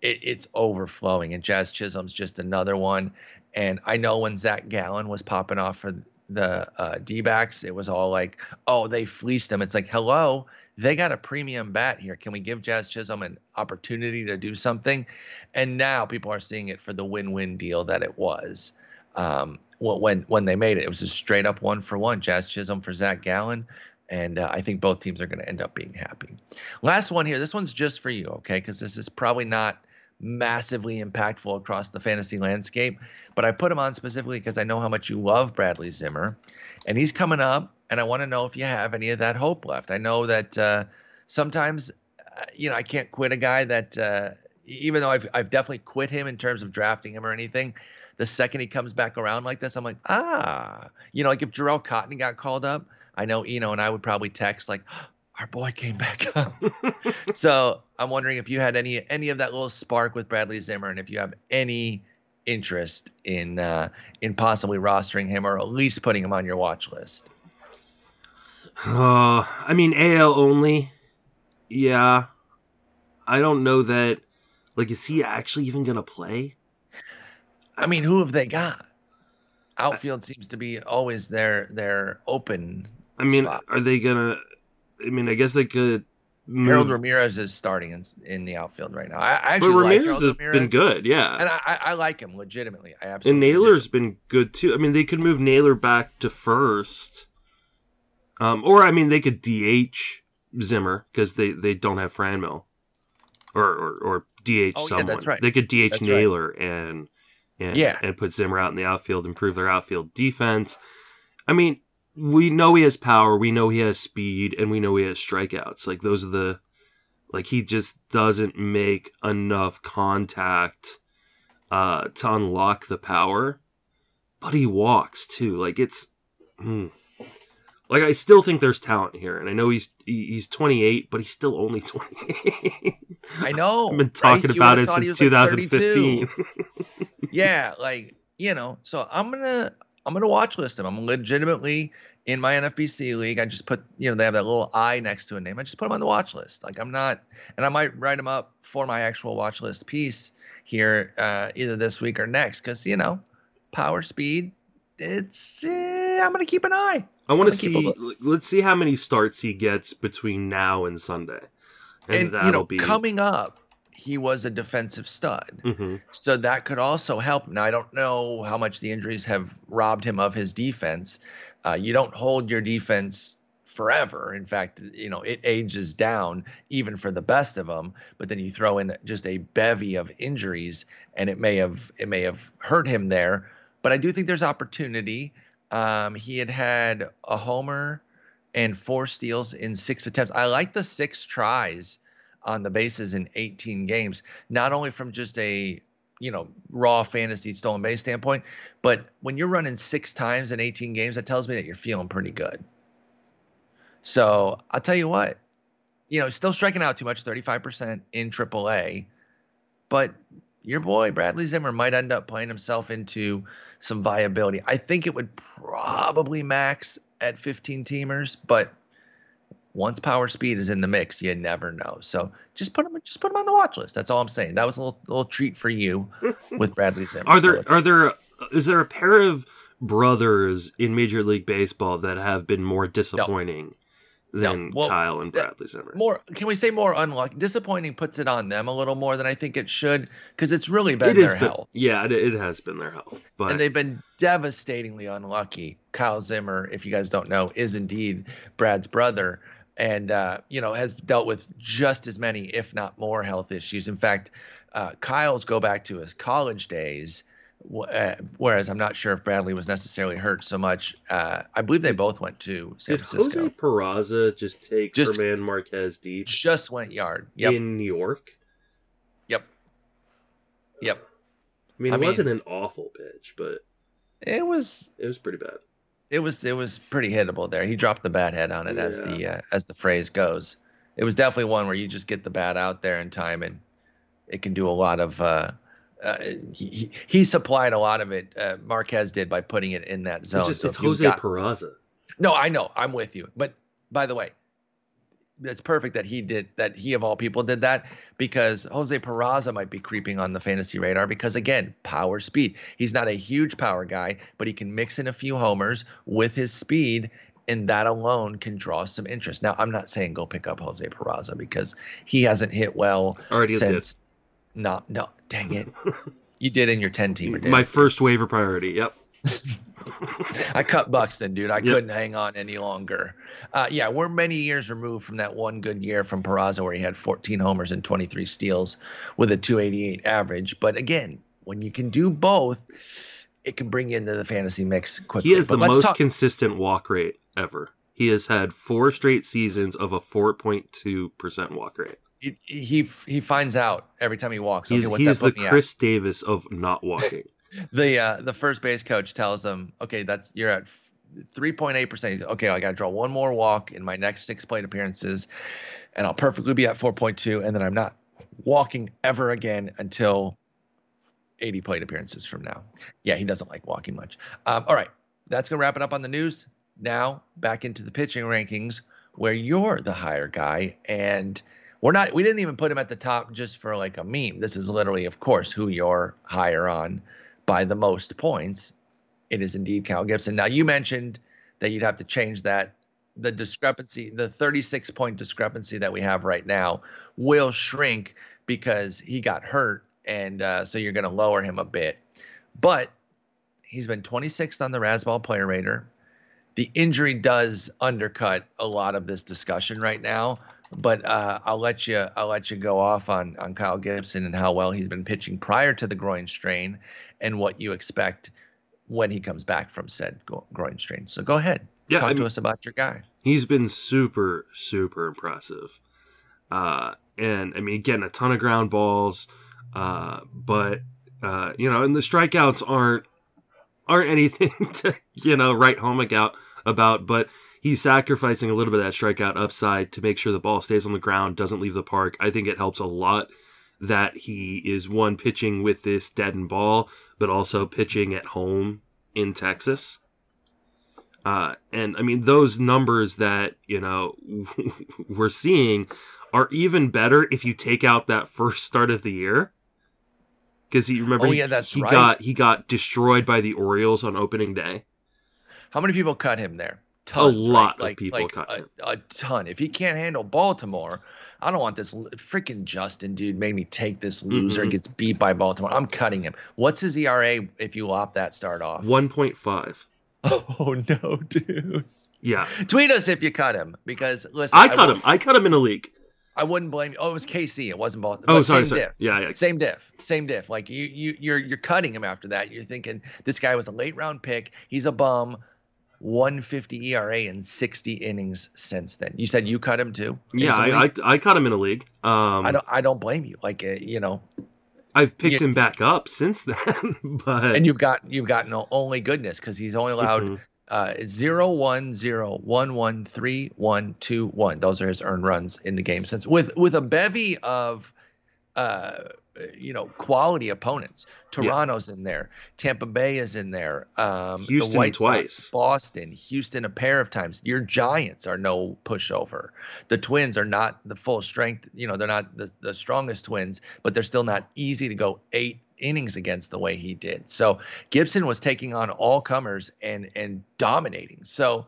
it, it's overflowing. And Jazz Chisholm's just another one. And I know when Zach Gallen was popping off for the uh, D backs, it was all like, oh, they fleeced them. It's like, hello, they got a premium bat here. Can we give Jazz Chisholm an opportunity to do something? And now people are seeing it for the win win deal that it was. Um, when when they made it. It was a straight up one for one. Jazz Chisholm for Zach Gallen. And uh, I think both teams are going to end up being happy. Last one here. This one's just for you, okay? Because this is probably not massively impactful across the fantasy landscape. But I put him on specifically because I know how much you love Bradley Zimmer. And he's coming up. And I want to know if you have any of that hope left. I know that uh, sometimes, uh, you know, I can't quit a guy that, uh, even though I've, I've definitely quit him in terms of drafting him or anything, the second he comes back around like this, I'm like, ah, you know, like if Jharel Cotton got called up, I know Eno and I would probably text like, our boy came back up. so I'm wondering if you had any any of that little spark with Bradley Zimmer, and if you have any interest in uh, in possibly rostering him or at least putting him on your watch list. Uh, I mean AL only. Yeah, I don't know that. Like, is he actually even gonna play? I mean, who have they got? Outfield seems to be always their their open. I mean, spot. are they gonna? I mean, I guess they could. Move. Harold Ramirez is starting in, in the outfield right now. I, I actually but Ramirez like has Ramirez, been good, yeah, and I, I like him legitimately. I absolutely. And Naylor's do. been good too. I mean, they could move Naylor back to first, um, or I mean, they could DH Zimmer because they they don't have Franmil, or or, or DH oh, someone. Yeah, that's right. They could DH that's Naylor right. and and, yeah. and put Zimmer out in the outfield, improve their outfield defense. I mean, we know he has power, we know he has speed, and we know he has strikeouts. Like those are the like he just doesn't make enough contact uh, to unlock the power, but he walks too. Like it's. Hmm. Like I still think there's talent here, and I know he's he's 28, but he's still only 28. I know. I've been talking right? about it since 2015. Like yeah, like you know. So I'm gonna I'm gonna watch list him. I'm legitimately in my NFBC league. I just put you know they have that little I next to a name. I just put him on the watch list. Like I'm not, and I might write him up for my actual watch list piece here uh, either this week or next because you know power speed. It's eh, I'm gonna keep an eye. I want to see. Let's see how many starts he gets between now and Sunday, and, and you know, be coming up. He was a defensive stud, mm-hmm. so that could also help. Now I don't know how much the injuries have robbed him of his defense. Uh, you don't hold your defense forever. In fact, you know, it ages down even for the best of them, but then you throw in just a bevy of injuries and it may have it may have hurt him there, but I do think there's opportunity. Um, he had had a homer and four steals in six attempts. I like the six tries on the bases in 18 games, not only from just a you know raw fantasy stolen base standpoint, but when you're running six times in 18 games, that tells me that you're feeling pretty good. So I'll tell you what, you know, still striking out too much, 35% in AAA, but your boy Bradley Zimmer might end up playing himself into some viability. I think it would probably max at 15 teamers, but once power speed is in the mix, you never know. So just put him, just put him on the watch list. That's all I'm saying. That was a little, little treat for you with Bradley Zimmer. Are there, so are there, is there a pair of brothers in Major League Baseball that have been more disappointing? Than no. well, Kyle and Bradley Zimmer. More, can we say more unlucky? Disappointing puts it on them a little more than I think it should because it's really been it their been, health. Yeah, it, it, has been their health, but and they've been devastatingly unlucky. Kyle Zimmer, if you guys don't know, is indeed Brad's brother, and uh, you know has dealt with just as many, if not more, health issues. In fact, uh, Kyle's go back to his college days uh, whereas I'm not sure if Bradley was necessarily hurt so much. Uh, I believe they both went to San Did Francisco. Jose Peraza just take just, German Marquez deep? Just went yard. Yep. In New York. Yep. Yep. I mean, it I wasn't mean, an awful pitch, but it was. It was pretty bad. It was. It was pretty hittable there. He dropped the bat head on it, yeah. as the uh, as the phrase goes. It was definitely one where you just get the bat out there in time, and it can do a lot of. Uh, he, he supplied a lot of it. Uh, Marquez did by putting it in that zone. It's, just, so it's Jose got, Peraza. No, I know. I'm with you. But by the way, it's perfect that he did that. He of all people did that because Jose Peraza might be creeping on the fantasy radar because again, power speed. He's not a huge power guy, but he can mix in a few homers with his speed and that alone can draw some interest. Now, I'm not saying go pick up Jose Peraza because he hasn't hit well Already since. Did. No, no, dang it. You did in your 10 teamer, My first waiver priority. Yep. I cut Buxton, dude. I yep. couldn't hang on any longer. Uh, yeah, we're many years removed from that one good year from Peraza where he had 14 homers and 23 steals with a 288 average. But again, when you can do both, it can bring you into the fantasy mix quickly. He has but the most talk- consistent walk rate ever. He has had four straight seasons of a 4.2% walk rate he he, he finds out every time he walks. He's, okay, he's the Chris at? Davis of not walking. the uh, the first base coach tells him, "Okay, that's you're at 3.8 percent. Okay, I got to draw one more walk in my next six plate appearances, and I'll perfectly be at 4.2, and then I'm not walking ever again until 80 plate appearances from now. Yeah, he doesn't like walking much. Um, all right, that's gonna wrap it up on the news. Now back into the pitching rankings, where you're the higher guy and we're not we didn't even put him at the top just for like a meme. This is literally, of course, who you're higher on by the most points. It is indeed Cal Gibson. Now you mentioned that you'd have to change that. The discrepancy, the 36 point discrepancy that we have right now, will shrink because he got hurt, and uh, so you're going to lower him a bit. But he's been 26th on the Razzball Player Rater. The injury does undercut a lot of this discussion right now but uh, I'll let you I'll let you go off on on Kyle Gibson and how well he's been pitching prior to the groin strain, and what you expect when he comes back from said groin strain. So go ahead, yeah, talk I to mean, us about your guy. He's been super super impressive, uh, and I mean getting a ton of ground balls, uh, but uh, you know, and the strikeouts aren't aren't anything to you know write home about about, but he's sacrificing a little bit of that strikeout upside to make sure the ball stays on the ground, doesn't leave the park. I think it helps a lot that he is one pitching with this deadened ball, but also pitching at home in Texas. Uh, and I mean, those numbers that, you know, we're seeing are even better if you take out that first start of the year. Because he remember, oh, yeah, that's he right. got he got destroyed by the Orioles on opening day. How many people cut him there? Tons, a lot right? of people like a, a, ton. If he can't handle Baltimore, I don't want this freaking Justin dude made me take this loser mm-hmm. gets beat by Baltimore. I'm cutting him. What's his ERA if you lop that start off? 1.5. Oh no, dude. Yeah. Tweet us if you cut him because listen. I cut him. I cut him in a league. I wouldn't blame you. Oh, it was KC. It wasn't Baltimore. Oh, sorry, sorry. Diff. Yeah, yeah. Same diff. Same diff. Like you, you, you're you're cutting him after that. You're thinking this guy was a late round pick. He's a bum. 150 ERA in 60 innings since then. You said you cut him too. Yeah, I, I, I cut him in a league. Um, I don't I don't blame you. Like uh, you know, I've picked you, him back up since then. but and you've got you've gotten only goodness because he's only allowed mm-hmm. Uh, it's zero one zero one one three one two one. Those are his earned runs in the game since with with a bevy of uh, you know, quality opponents. Toronto's yeah. in there. Tampa Bay is in there. Um, Houston the White twice. Sox, Boston, Houston a pair of times. Your Giants are no pushover. The Twins are not the full strength. You know, they're not the, the strongest Twins, but they're still not easy to go eight innings against the way he did. So Gibson was taking on all comers and and dominating. So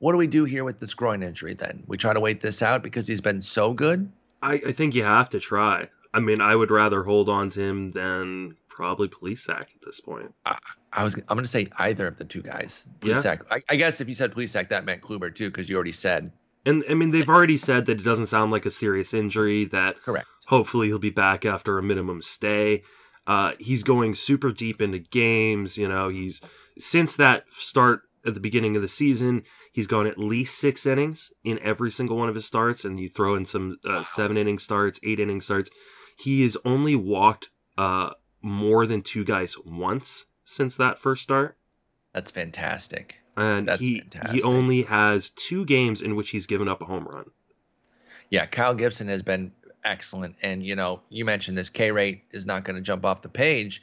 what do we do here with this groin injury then? We try to wait this out because he's been so good. I, I think you have to try. I mean, I would rather hold on to him than probably Plesac at this point. I, I was I'm going to say either of the two guys. Plesac. Yeah. I, I guess if you said Plesac, that meant Kluber too, because you already said. And I mean, they've already said that it doesn't sound like a serious injury. That correct. Hopefully, he'll be back after a minimum stay. Uh, he's going super deep into games. You know, he's since that start at the beginning of the season, he's gone at least six innings in every single one of his starts, and you throw in some uh, seven inning starts, eight inning starts. He has only walked uh, more than two guys once since that first start. That's fantastic. And That's he fantastic. he only has two games in which he's given up a home run. Yeah, Kyle Gibson has been excellent. And you know, you mentioned this K rate is not going to jump off the page,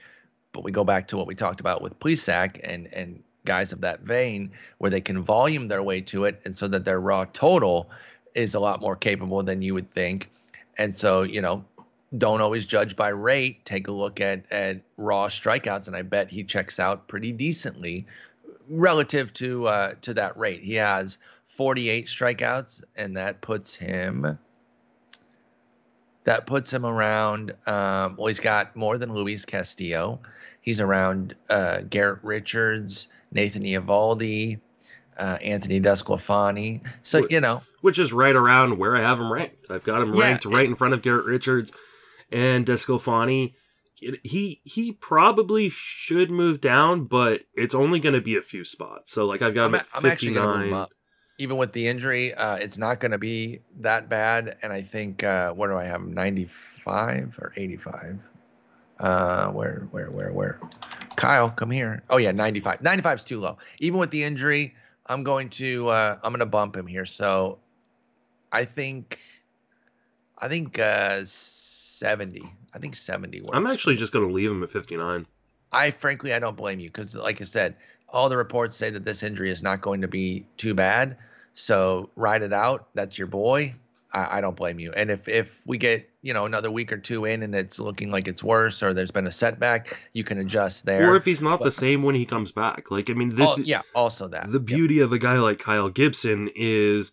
but we go back to what we talked about with Plesac and and guys of that vein, where they can volume their way to it, and so that their raw total is a lot more capable than you would think. And so, you know, don't always judge by rate. Take a look at at raw strikeouts, and I bet he checks out pretty decently relative to uh, to that rate. He has 48 strikeouts, and that puts him that puts him around. Um, well, he's got more than Luis Castillo. He's around uh, Garrett Richards, Nathan Eovaldi, uh, Anthony DeSclafani. So you know, which is right around where I have him ranked. I've got him yeah, ranked right in front of Garrett Richards and DeSclafani. He he probably should move down, but it's only going to be a few spots. So like I've got I'm, him at 59. I'm actually going to move him up. Even with the injury, uh, it's not going to be that bad. And I think uh, what do I have? 95 or 85? Uh, where where where where? Kyle, come here. Oh yeah, 95. 95 is too low. Even with the injury, I'm going to uh, I'm going to bump him here. So I think I think uh 70. I think 70 works. I'm actually just going to leave him at 59. I frankly, I don't blame you because, like I said, all the reports say that this injury is not going to be too bad. So ride it out. That's your boy. I, I don't blame you. And if if we get you know another week or two in and it's looking like it's worse or there's been a setback, you can adjust there. Or if he's not but, the same when he comes back, like I mean, this oh, yeah, also that the beauty yep. of a guy like Kyle Gibson is,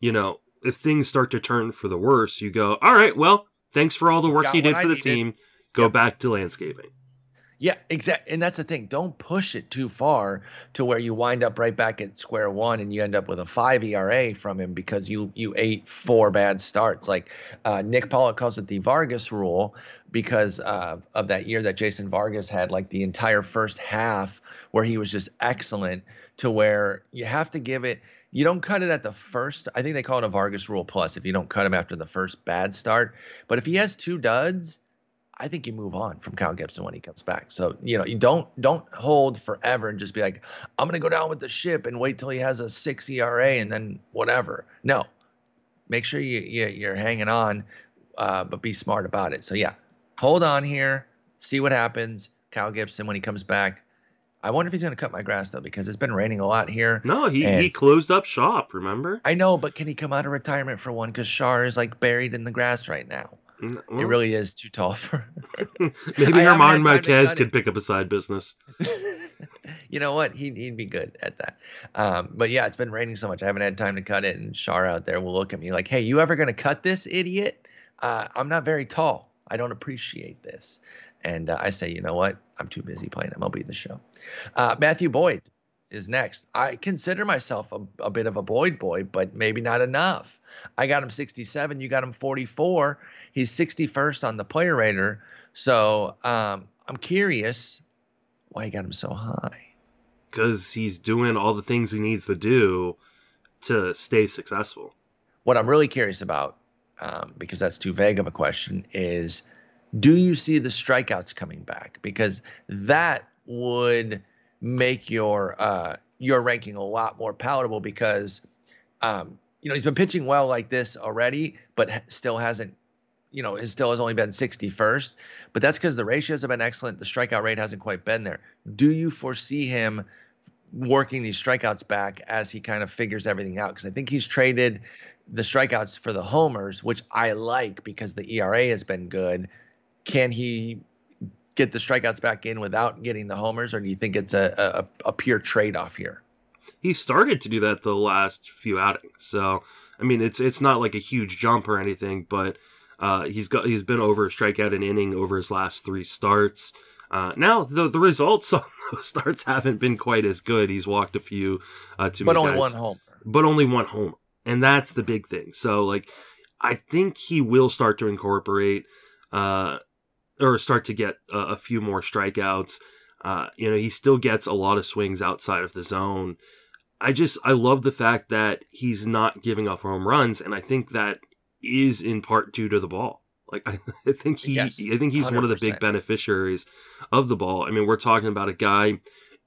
you know, if things start to turn for the worse, you go, all right, well, Thanks for all the work you did for I the needed. team. Go yep. back to landscaping. Yeah, exactly. And that's the thing. Don't push it too far to where you wind up right back at square one and you end up with a five ERA from him because you you ate four bad starts. Like uh, Nick Pollack calls it the Vargas rule because uh, of that year that Jason Vargas had like the entire first half where he was just excellent to where you have to give it – you don't cut it at the first. I think they call it a Vargas rule plus if you don't cut him after the first bad start. But if he has two duds, I think you move on from Kyle Gibson when he comes back. So you know you don't don't hold forever and just be like I'm gonna go down with the ship and wait till he has a six ERA and then whatever. No, make sure you, you you're hanging on, uh, but be smart about it. So yeah, hold on here, see what happens. Kyle Gibson when he comes back. I wonder if he's going to cut my grass though, because it's been raining a lot here. No, he, he closed up shop. Remember? I know, but can he come out of retirement for one? Because Char is like buried in the grass right now. Well, it really is too tall for. Maybe German Marquez could pick up a side business. you know what? He'd, he'd be good at that. Um, but yeah, it's been raining so much. I haven't had time to cut it. And Char out there will look at me like, hey, you ever going to cut this, idiot? Uh, I'm not very tall. I don't appreciate this. And uh, I say, you know what? I'm too busy playing MLB the show. Uh, Matthew Boyd is next. I consider myself a, a, bit of a Boyd boy, but maybe not enough. I got him 67. You got him 44. He's 61st on the player rater. So um, I'm curious why you got him so high. Because he's doing all the things he needs to do to stay successful. What I'm really curious about, um, because that's too vague of a question, is do you see the strikeouts coming back? Because that would make your uh, your ranking a lot more palatable because, um, you know, he's been pitching well like this already, but still hasn't, you know, his still has only been 61st. But that's because the ratios have been excellent. The strikeout rate hasn't quite been there. Do you foresee him working these strikeouts back as he kind of figures everything out? Because I think he's traded the strikeouts for the homers, which I like because the ERA has been good. Can he get the strikeouts back in without getting the homers, or do you think it's a, a, a pure trade off here? He started to do that the last few outings, so I mean it's it's not like a huge jump or anything, but uh, he's got he's been over a strikeout an inning over his last three starts. Uh, now the the results on those starts haven't been quite as good. He's walked a few uh, too but only guys, one homer. but only one homer, and that's the big thing. So like, I think he will start to incorporate uh, or start to get a, a few more strikeouts. Uh, you know, he still gets a lot of swings outside of the zone. I just I love the fact that he's not giving up home runs, and I think that is in part due to the ball. Like I, I think he, Yes, I think he's one of the big beneficiaries of the ball. I mean, we're talking about a guy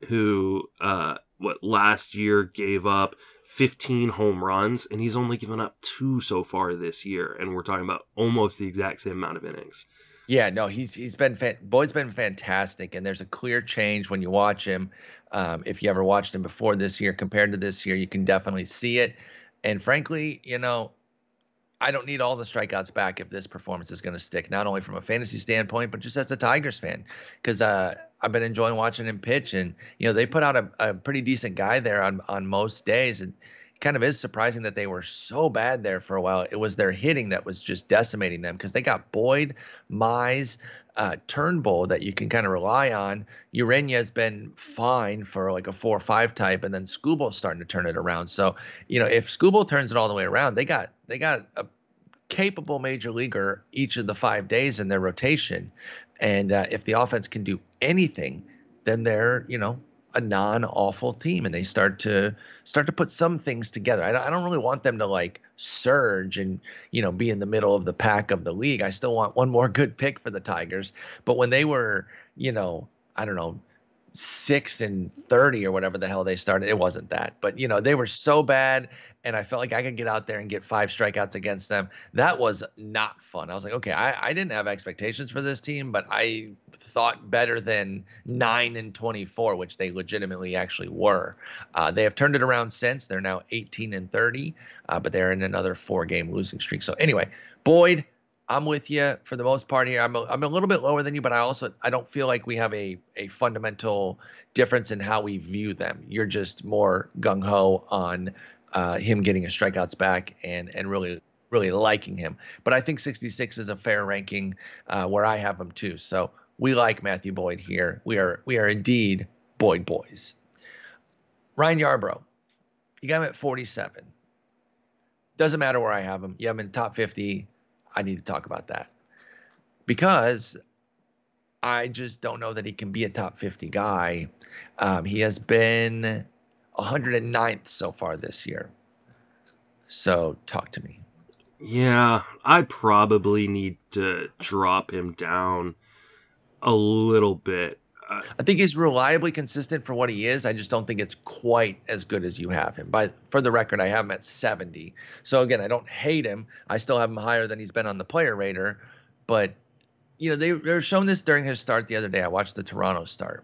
who, uh, what last year gave up 15 home runs, and he's only given up two so far this year, and we're talking about almost the exact same amount of innings. Yeah, no, he's he's been fan- Boyd's been fantastic, and there's a clear change when you watch him. Um, if you ever watched him before this year compared to this year, you can definitely see it. And frankly, you know, I don't need all the strikeouts back if this performance is going to stick. Not only from a fantasy standpoint, but just as a Tigers fan, because uh, I've been enjoying watching him pitch, and you know they put out a, a pretty decent guy there on on most days, and kind of is surprising that they were so bad there for a while. It was their hitting that was just decimating them because they got Boyd, Mize, uh, Turnbull that you can kind of rely on. Urena's been fine for like a four or five type, and then Skubal's starting to turn it around. So you know if Skubal turns it all the way around, they got they got a capable major leaguer each of the five days in their rotation. And uh, if the offense can do anything, then they're you know a non-awful team, and they start to start to put some things together. I I don't really want them to like surge and you know be in the middle of the pack of the league. I still want one more good pick for the Tigers. But when they were you know I don't know six and 30 or whatever the hell they started. It wasn't that, but you know, they were so bad. And I felt like I could get out there and get five strikeouts against them. That was not fun. I was like, okay, I, I didn't have expectations for this team, but I thought better than nine and 24, which they legitimately actually were. Uh, they have turned it around since. They're now 18 and 30, uh, but they're in another four game losing streak. So anyway, Boyd, I'm with you for the most part here. I'm a, I'm a little bit lower than you, but I also I don't feel like we have a a fundamental difference in how we view them. You're just more gung ho on uh, him getting his strikeouts back and and really really liking him. But I think 66 is a fair ranking uh, where I have him too. So we like Matthew Boyd here. We are we are indeed Boyd boys. Ryan Yarbrough, you got him at 47. Doesn't matter where I have him. You have him in top 50. I need to talk about that because I just don't know that he can be a top 50 guy. Um, he has been 109th so far this year. So talk to me. Yeah, I probably need to drop him down a little bit. I think he's reliably consistent for what he is. I just don't think it's quite as good as you have him. But for the record, I have him at 70. So again, I don't hate him. I still have him higher than he's been on the player rater. But you know, they they were showing this during his start the other day. I watched the Toronto start.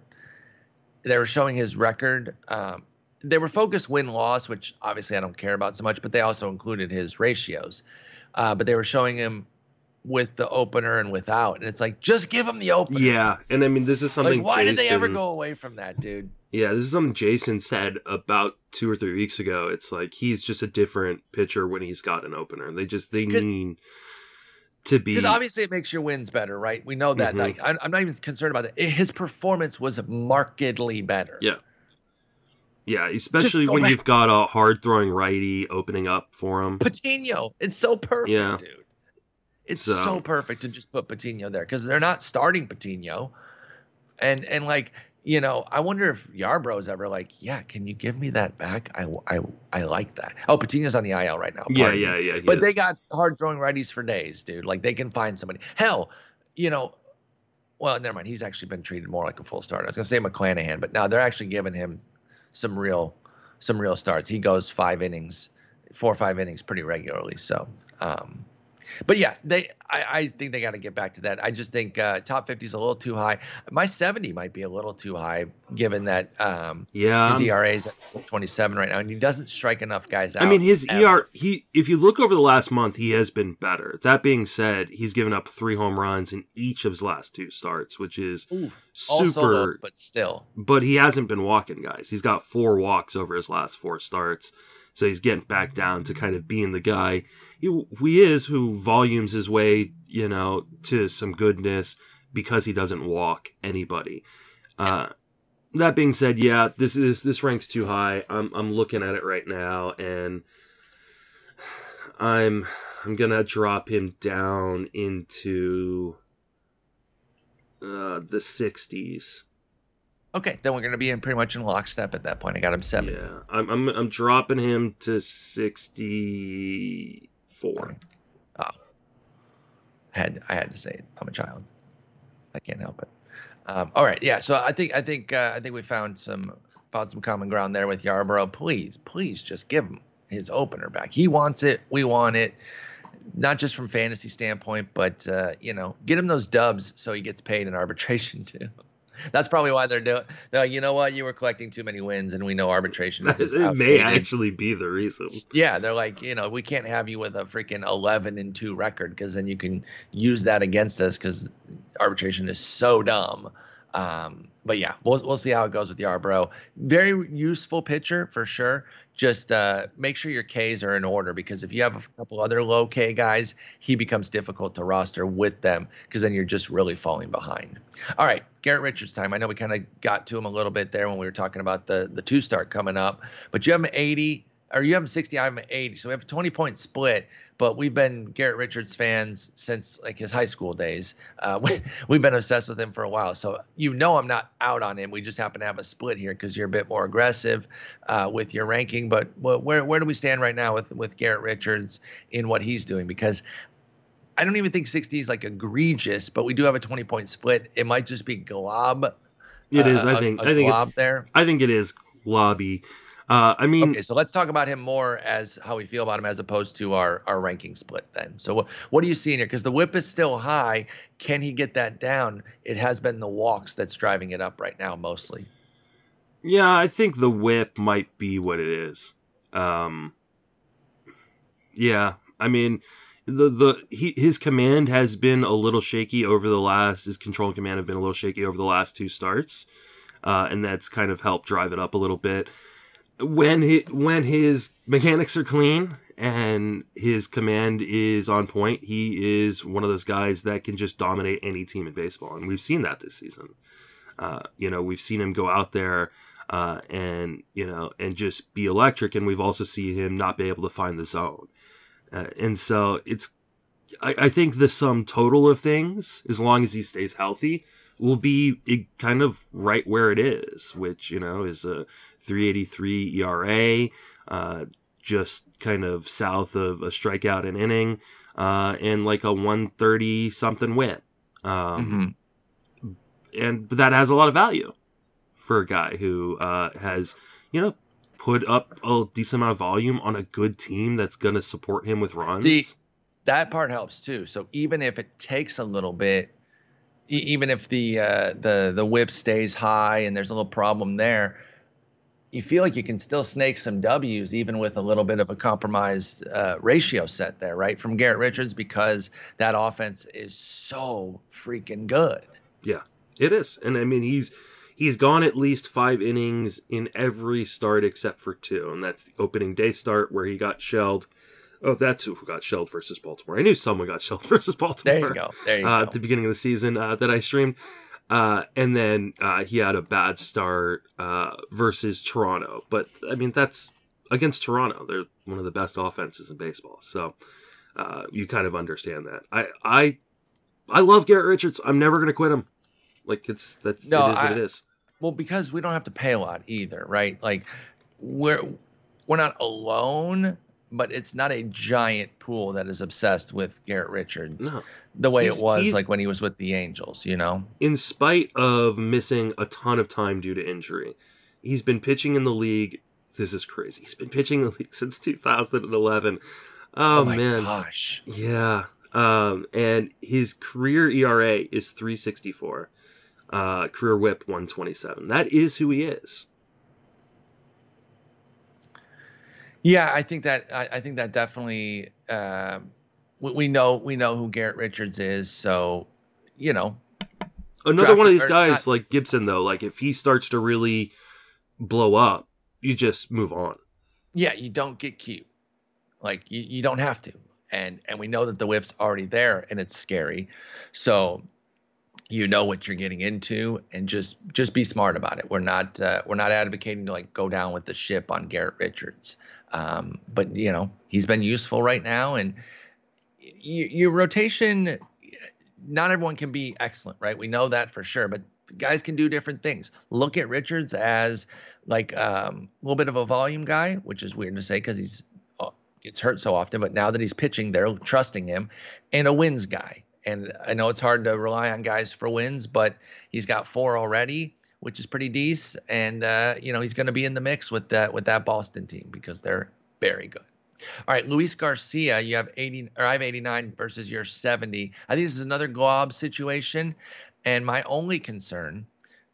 They were showing his record. Um, they were focused win loss, which obviously I don't care about so much, but they also included his ratios. Uh, but they were showing him with the opener and without, and it's like just give him the opener. yeah, and I mean this is something. Like, why Jason, did they ever go away from that, dude? Yeah, this is something Jason said about two or three weeks ago. It's like he's just a different pitcher when he's got an opener. They just they need to be. Because obviously it makes your wins better, right? We know that. Mhm. Like, I, I'm not even concerned about that. His performance was markedly better. Yeah. Yeah, especially when back. you've got a hard throwing righty opening up for him. Patino, it's so perfect, Yeah. dude. It's So- so perfect to just put Patino there because they're not starting Patino, and and like you know, I wonder if Yarbrough's ever like, yeah, can you give me that back? I I I like that. Oh, Patino's on the IL right now. Yeah, yeah, yeah. he But they got hard throwing righties for days, dude. Like they can find somebody. Hell, you know, well, never mind. He's actually been treated more like a full starter. I was gonna say McClanahan, but now they're actually giving him some real some real starts. He goes five innings, four or five innings pretty regularly. So, um, but yeah, they. I, I think they got to get back to that. I just think uh, top fifty is a little too high. My seventy might be a little too high, given that um, Yeah, his ERA is twenty seven right now, and he doesn't strike enough guys out. I mean, his ever. ER. He, if you look over the last month, he has been better. That being said, he's given up three home runs in each of his last two starts, which is Oof, super. those, but still. but he hasn't been walking guys. He's got four walks over his last four starts. So he's getting back down to kind of being the guy he, he is who volumes his way, you know, to some goodness because he doesn't walk anybody. Uh, that being said, yeah, this is this ranks too high. I'm I'm looking at it right now and I'm I'm gonna drop him down into uh, the 60s. Okay, then we're gonna be in pretty much in lockstep at that point. I got him seven. Yeah, I'm, I'm I'm dropping him to sixty four. had I had to say it. I'm a child. I can't help it. Um, all right, yeah. So I think I think uh, I think we found some found some common ground there with Yarbrough. Please, please, just give him his opener back. He wants it. We want it. Not just from fantasy standpoint, but uh, you know, get him those dubs so he gets paid in arbitration too. That's probably why they're doing. No, you know what? You were collecting too many wins, and we know arbitration is It may actually be the reason. Yeah, they're like, you know, we can't have you with a freaking 11 and 2 record because then you can use that against us because arbitration is so dumb. Um, but yeah, we'll, we'll see how it goes with Yarbrough. Very useful pitcher for sure. Just uh, make sure your Ks are in order because if you have a couple other low K guys, he becomes difficult to roster with them because then you're just really falling behind. All right, Garrett Richards time. I know we kind of got to him a little bit there when we were talking about the the two start coming up, but you have him 80 or you have him 60, I'm him 80. So we have a 20 point split, but we've been Garrett Richards fans since like his high school days. Uh, we, we've been obsessed with him for a while. So you know I'm not out on him. We just happen to have a split here because you're a bit more aggressive uh, with your ranking. But where, where do we stand right now with, with Garrett Richards in what he's doing? Because I don't even think 60 is like egregious, but we do have a 20 point split. It might just be glob. It is. uh, I a- think. a I think glob it's. there. I think it is lobby. Uh, I mean, Okay, so let's talk about him more as how we feel about him as opposed to our our ranking split then. So what what are you seeing here? Because the whip is still high. Can he get that down? It has been the walks that's driving it up right now mostly. yeah, I think the whip might be what it is. Um, yeah, I mean, the the he, his command has been a little shaky over the last. His control and command have been a little shaky over the last two starts, uh, and that's kind of helped drive it up a little bit. When he, when his mechanics are clean and his command is on point, he is one of those guys that can just dominate any team in baseball, and we've seen that this season. Uh, you know, we've seen him go out there uh, and you know and just be electric, and we've also seen him not be able to find the zone. Uh, and so it's, I, I think the sum total of things, as long as he stays healthy, will be kind of right where it is, which you know is a 3.83 ERA, uh, just kind of south of a strikeout an inning, uh, and like a 130 something whip. Um, Mhm. and but that has a lot of value for a guy who uh, has you know put up a decent amount of volume on a good team that's going to support him with runs. See, That part helps too. So even if it takes a little bit, even if the uh, the the whip stays high and there's a little problem there, you feel like you can still snake some W's even with a little bit of a compromised uh, ratio set there, right? From Garrett Richards because that offense is so freaking good. Yeah, it is, and I mean he's he's gone at least five innings in every start except for two, and that's the opening day start where he got shelled. Oh, that's who got shelled versus Baltimore. I knew someone got shelled versus Baltimore. There you go. There you uh, go. at the beginning of the season uh, that I streamed. Uh, and then uh, he had a bad start uh, versus Toronto. But I mean, that's against Toronto. They're one of the best offenses in baseball. So uh, you kind of understand that. I I I love Garrett Richards. I'm never going to quit him. Like it's that's No, it is what it is. Well, because we don't have to pay a lot either, right? Like we're we're not alone, but it's not a giant pool that is obsessed with Garrett Richards No, the way He's- it was like when he was with the Angels, you know? in spite of missing a ton of time due to injury, he's been pitching in the league This is crazy. He's been pitching the league since 2011. Oh, Oh, my man. gosh. Yeah. Um, and his career ERA is 364. Uh, career whip 127. That is who he is. Yeah, I think that I, I think that definitely um, we, we know we know who Garrett Richards is. So you know, Another one of these guys not- like Gibson though, like if he starts to really blow up, you just move on. yeah, you don't get cute. Like you, you don't have to. And and we know that the whip's already there and it's scary. So you know what you're getting into and just just be smart about it. We're not uh, we're not advocating to like go down with the ship on Garrett Richards. Um, but you know, he's been useful right now and y- your rotation not everyone can be excellent, right? We know that for sure, but guys can do different things. Look at Richards as like um, a little bit of a volume guy, which is weird to say because he's uh, gets hurt so often. But now that he's pitching, they're trusting him, and a wins guy. And I know it's hard to rely on guys for wins, but he's got four already, which is pretty decent. And uh, you know he's going to be in the mix with that with that Boston team because they're very good. All right, Luis Garcia, you have 80 or I have 89 versus your 70. I think this is another glob situation. And my only concern,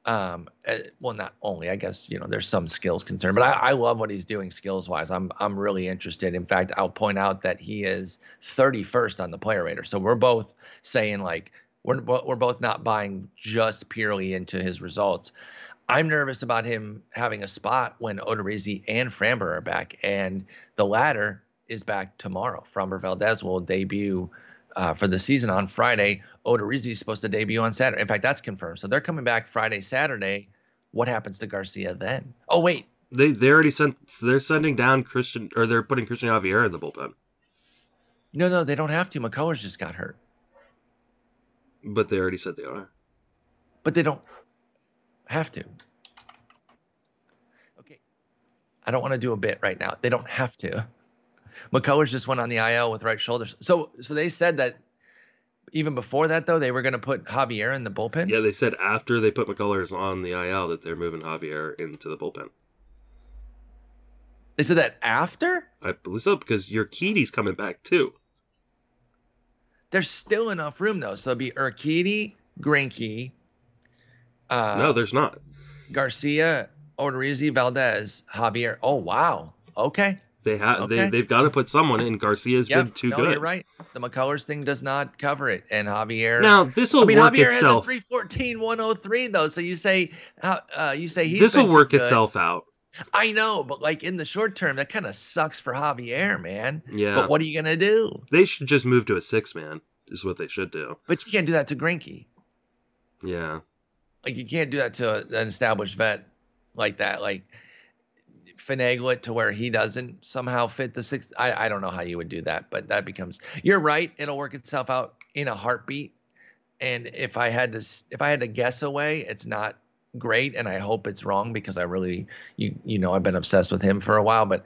um, uh, well, not only, I guess, you know, there's some skills concern, but I, I love what he's doing skills wise. I'm I'm really interested. In fact, I'll point out that he is 31st on the player rater. So we're both saying like we're we're both not buying just purely into his results. I'm nervous about him having a spot when Odorizzi and Framber are back, and the latter is back tomorrow. Framber Valdez will debut uh, for the season on Friday. Odorizzi is supposed to debut on Saturday. In fact, that's confirmed. So they're coming back Friday, Saturday. What happens to Garcia then? Oh wait, They they already sent they're sending down Christian or they're putting Christian Javier in the bullpen, no, no, they don't have to. McCullers just got hurt, but they already said they are. but they don't have to. Okay, I don't want to do a bit right now. They don't have to. McCullers just went on the IL with right shoulder. So, so they said that even before that, though, they were going to put Javier in the bullpen. Yeah, they said after they put McCullers on the IL that they're moving Javier into the bullpen. They said that after. I believe so because your Urquidy's coming back too. There's still enough room though, so it'll be Urquidy, Greinke, uh, no, there's not. Garcia, Odorizzi, Valdez, Javier. Oh wow. Okay. They have Okay. they they've got to put someone in. Garcia's Yep. been too no, good. you're right. The McCullers thing does not cover it, and Javier. Now this will I mean, work Javier itself. has a 314 103 though. So you say, uh, uh, you say he's This will work good. itself out. I know, but like in the short term, that kind of sucks for Javier, man. Yeah, But what are you gonna do? they should just move to a six man. Is what they should do. But you can't do that to Greinke. Yeah, Like you can't do that to an established vet like that. Like finagle it to where he doesn't somehow fit the six. I, I don't know how you would do that, but that becomes. You're right. It'll work itself out in a heartbeat. And if I had to, if I had to guess away, it's not great, and I hope it's wrong because I really, you you know, I've been obsessed with him for a while, but.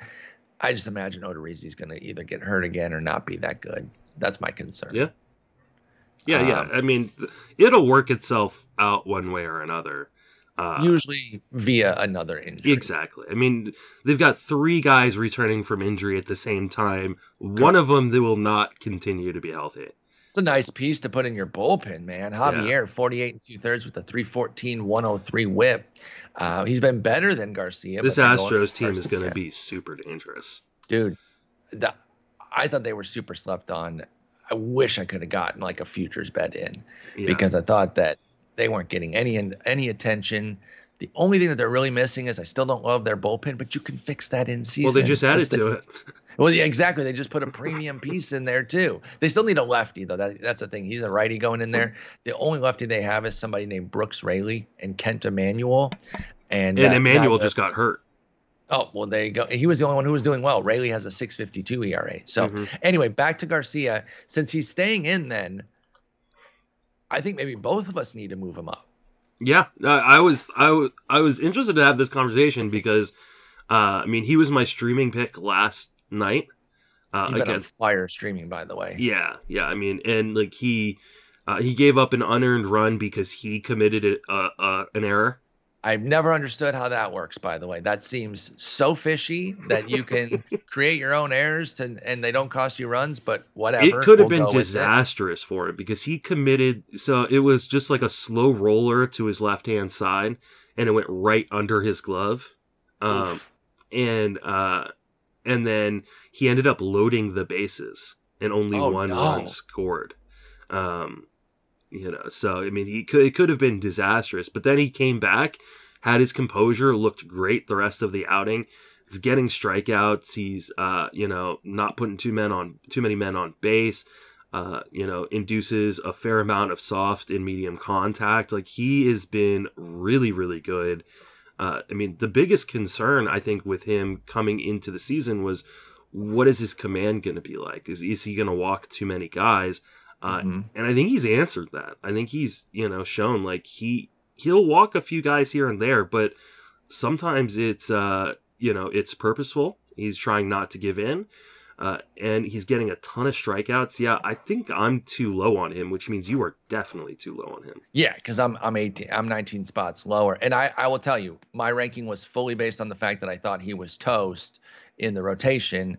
I just imagine Odorizzi's going to either get hurt again or not be that good. That's my concern. Yeah. yeah, yeah. Um, I mean, it'll work itself out one way or another. Uh, Usually via another injury. Exactly. I mean, they've got three guys returning from injury at the same time. One of them that will not continue to be healthy. It's a nice piece to put in your bullpen, man. Javier, 48 and two thirds with a 314 103 whip. Uh, he's been better than Garcia. This but they're going Astros team is going to be super dangerous. Dude, the, I thought they were super slept on. I wish I could have gotten like a futures bet in Yeah. because I thought that they weren't getting any any attention. The only thing that they're really missing is I still don't love their bullpen, but you can fix that in season. well, they just added the- to it. Well, yeah, exactly. They just put a premium piece in there too. They still need a lefty though. That, that's the thing. He's a righty going in there. The only lefty they have is somebody named Brooks Raley and Kent Emanuel. And, And that- just got hurt. Oh well, there you go. He was the only one who was doing well. Raley has a 6.52 ERA. So Mhm. anyway, back to Garcia. Since he's staying in, then I think maybe both of us need to move him up. Yeah, I, was I was I was interested to have this conversation because, uh, I mean, he was my streaming pick last night. Uh, You've on fire streaming, by the way. Yeah, yeah. I mean, and like he uh, he gave up an unearned run because he committed a, uh, uh, an error I've never understood how that works, by the way. That seems so fishy that you can create your own errors to, and they don't cost you runs, but whatever. It could have we'll been disastrous for him because he committed. So it was just like a slow roller to his left hand side, and it went right under his glove. Um, and uh, and then he ended up loading the bases, and only oh, one no. run scored. Um, you know, so I mean, he could it could have been disastrous, but then he came back, had his composure, looked great the rest of the outing. He's getting strikeouts. He's uh, you know, not putting two men on too many men on base. Uh, you know, induces a fair amount of soft and medium contact. Like he has been really, really good. Uh, I mean, the biggest concern I think with him coming into the season was what is his command going to be like? Is is he going to walk too many guys? Uh, mm-hmm. And I think he's answered that. I think he's you know shown like he he'll walk a few guys here and there, but sometimes it's uh you know it's purposeful. He's trying not to give in. Uh, and he's getting a ton of strikeouts. Yeah, I think I'm too low on him, which means you are definitely too low on him. Yeah, because I'm I'm 18, I'm 19 spots lower, and I I will tell you, my ranking was fully based on the fact that I thought he was toast in the rotation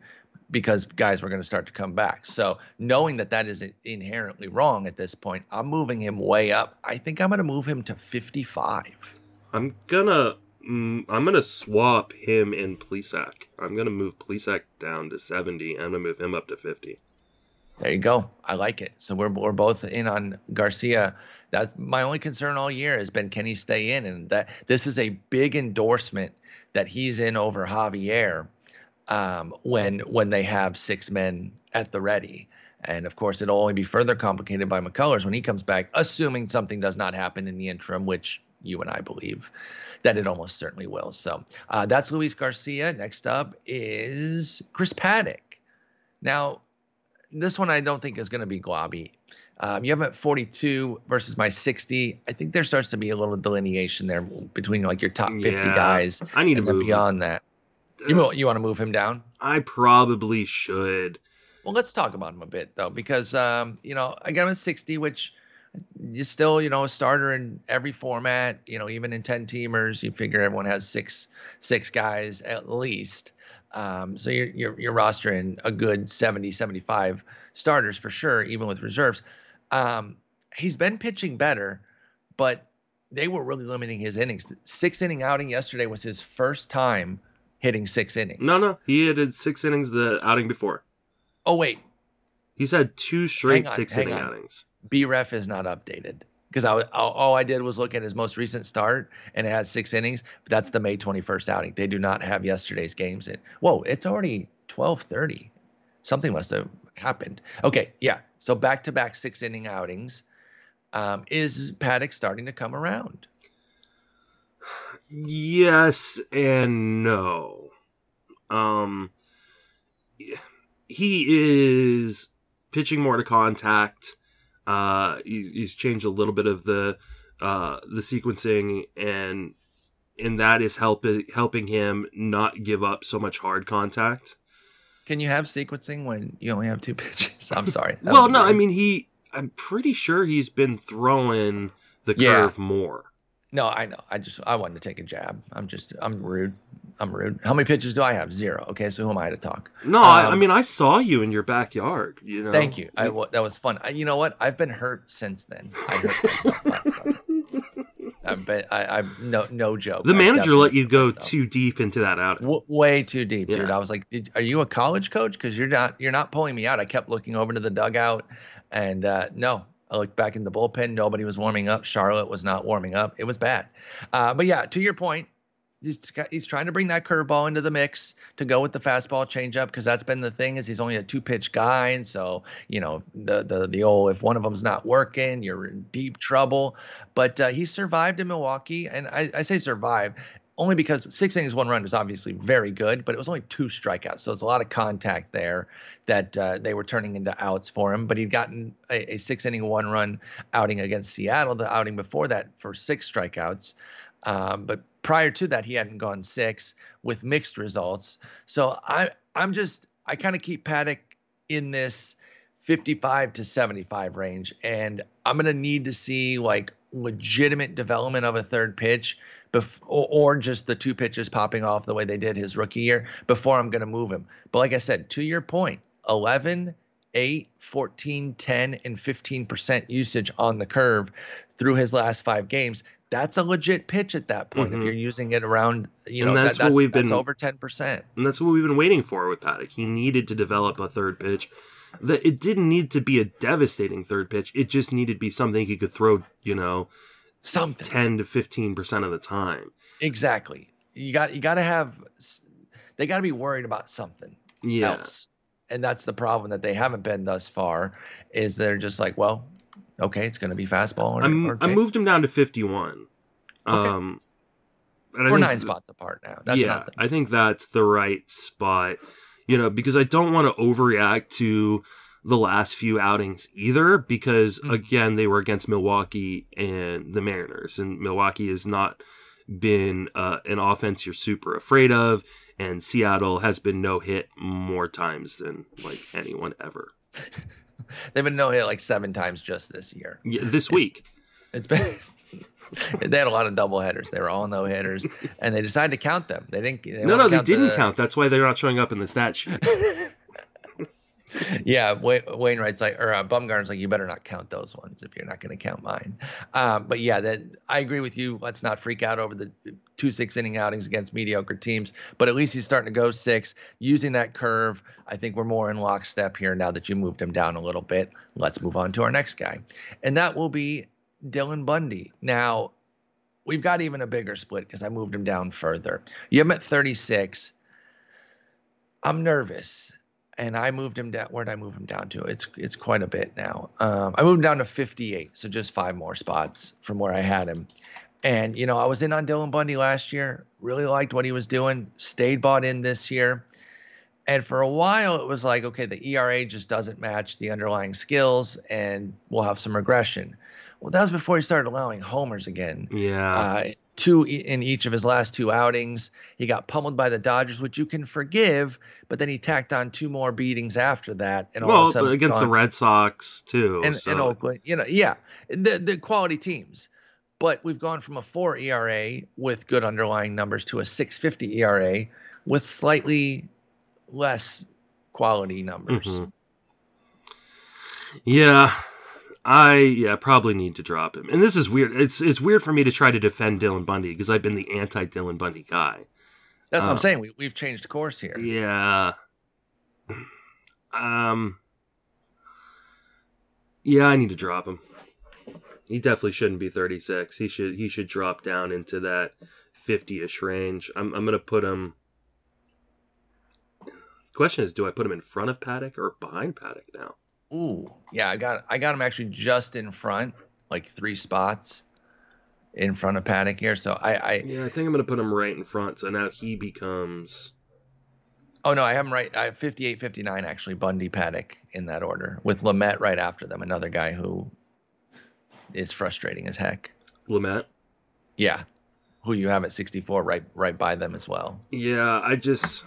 because guys were going to start to come back. So knowing that that is inherently wrong at this point, I'm moving him way up. I think I'm going to move him to 55. I'm gonna mm, I'm gonna swap him and Plesac. I'm gonna move Plesac down to 70. I'm gonna move him up to 50. There you go. I like it. So we're we're both in on Garcia. That's my only concern all year has been can he stay in, and that this is a big endorsement that he's in over Javier um, when when they have six men at the ready. And of course, it'll only be further complicated by McCullers when he comes back, assuming something does not happen in the interim, which you and I believe that it almost certainly will. So uh, that's Luis Garcia. Next up is Chris Paddack. Now, this one I don't think is going to be globby. Um, you have at 42 versus my 60. I think there starts to be a little delineation there between like your top 50 yeah, guys. I need to move beyond that. You you want to move him down? I probably should. Well, let's talk about him a bit though, because um, you know I got him at 60, which you still you know a starter in every format. You know, even in 10 teamers, you figure everyone has six six guys at least. Um, so you're, you're you're rostering a good 70, 75 starters for sure, even with reserves. Um, he's been pitching better, but they were really limiting his innings. Six inning outing yesterday was his first time hitting six innings. No, no, he hit six innings the outing before. Oh wait, he's had two straight on, six inning on. outings. BREF is not updated because I all I did was look at his most recent start and it has six innings. But that's the May 21st outing. They do not have yesterday's games in. Whoa, it's already 12:30. Something must have happened. Okay, yeah. So back to back six inning outings. Um, is Paddack starting to come around? Yes and no. Um, he is pitching more to contact. Uh, he's, he's changed a little bit of the uh, the sequencing, and and that is helping helping him not give up so much hard contact. Can you have sequencing when you only have two pitches? I'm sorry. well, no, I mean he. I'm pretty sure he's been throwing the curve yeah. more. No, I know. I just I wanted to take a jab. I'm just I'm rude. I'm rude. How many pitches do I have? Zero. Okay, so who am I to talk? No, um, I, I, um, mean I saw you in your backyard. You know. Thank you. I, that was fun. I, you know what? I've been hurt since then. I hurt myself. but I, I no no joke. The manager let you go myself. too deep into that out. W- way too deep, yeah. dude. I was like, "Are you a college coach? Because you're not you're not pulling me out." I kept looking over to the dugout, and uh, no, I looked back in the bullpen. Nobody was warming up. Charlotte was not warming up. It was bad. Uh, but yeah, to your point, he's, he's trying to bring that curveball into the mix to go with the fastball changeup because that's been the thing is he's only a two pitch guy and so you know the the the old if one of them's not working you're in deep trouble but uh, he survived in Milwaukee and I, I say survive only because six innings, one run was obviously very good, but it was only two strikeouts. So it's a lot of contact there that uh, they were turning into outs for him. But he'd gotten a, a, six inning, one run outing against Seattle, the outing before that for six strikeouts. Um, but prior to that, he hadn't gone six with mixed results. So I, I'm just, I kind of keep Paddack in this 55 to 75 range. And I'm going to need to see like legitimate development of a third pitch, bef- or, just the two pitches popping off the way they did his rookie year before I'm going to move him. But like I said, to your point, 11, 8, 14, 10, and 15% usage on the curve through his last five games. That's a legit pitch at that point. Mhm. If you're using it around, you know, that's that, what we've that's been- over 10%. And that's what we've been waiting for with Paddack. He needed to develop a third pitch. That it didn't need to be a devastating third pitch. It just needed to be something he could throw, you know, Something. ten to fifteen percent of the time. Exactly. You got you got to have they got to be worried about something Yeah. else. And that's the problem that they haven't been thus far is they're just like, well, okay, it's going to be fastball or, or, I moved him down to fifty one. Okay. Um and We're nine th- spots apart now. That's yeah. I think that's the right spot. You know, because I don't want to overreact to the last few outings either, because Mhm. again, they were against Milwaukee and the Mariners, and Milwaukee has not been uh, an offense you're super afraid of, and Seattle has been no hit more times than like anyone ever. They've been no hit like seven times just this year. Yeah, this week, It's been they had a lot of double headers. They were all no hitters, and they decided to count them. They didn't. They no, no, they count didn't the- count. That's why they're not showing up in the stat sheet. yeah, Wayne, Wainwright's like, or uh, Bumgarner's like, you better not count those ones if you're not going to count mine. Um, but yeah, that I agree with you. Let's not freak out over the two six inning outings against mediocre teams. But at least he's starting to go six using that curve. I think we're more in lockstep here now that you moved him down a little bit. Let's move on to our next guy, and that will be Dylan Bundy. Now, we've got even a bigger split because I moved him down further. You at 36. I'm nervous and I moved him down. Where did I move him down to? It's it's quite a bit now. Um, I moved him down to 58, so just five more spots from where I had him. And you know, I was in on Dylan Bundy last year. Really liked what he was doing. Stayed bought in this year. And for a while, it was like, okay, the ERA just doesn't match the underlying skills, and we'll have some regression. Well, that was before he started allowing homers again Yeah, uh, two in each of his last two outings. He got pummeled by the Dodgers, which you can forgive, but then he tacked on two more beatings after that, and all of a sudden against the Red Sox too. and, so. and Oakland, you know, yeah, the the quality teams. But we've gone from a four ERA with good underlying numbers to a 650 ERA with slightly less quality numbers. Mhm. Yeah, I yeah probably need to drop him. And this is weird. It's it's weird for me to try to defend Dylan Bundy because I've been the anti Dylan Bundy guy. That's what I'm saying. We, we've changed course here. Yeah. Um. Yeah, I need to drop him. He definitely shouldn't be 36. He should he should drop down into that 50ish range. I'm I'm gonna put him. Question is, do I put him in front of Paddack or behind Paddack now? Ooh, yeah, I got I got him actually just in front, like three spots in front of Paddack here. So I, I Yeah, I think I'm gonna put him right in front. So now he becomes. oh no, I have him right. I have 58, 59 actually, Bundy, Paddack in that order, with Lamet right after them, another guy who is frustrating as heck. Lamet. Yeah, who you have at 64 right right by them as well. Yeah, I just,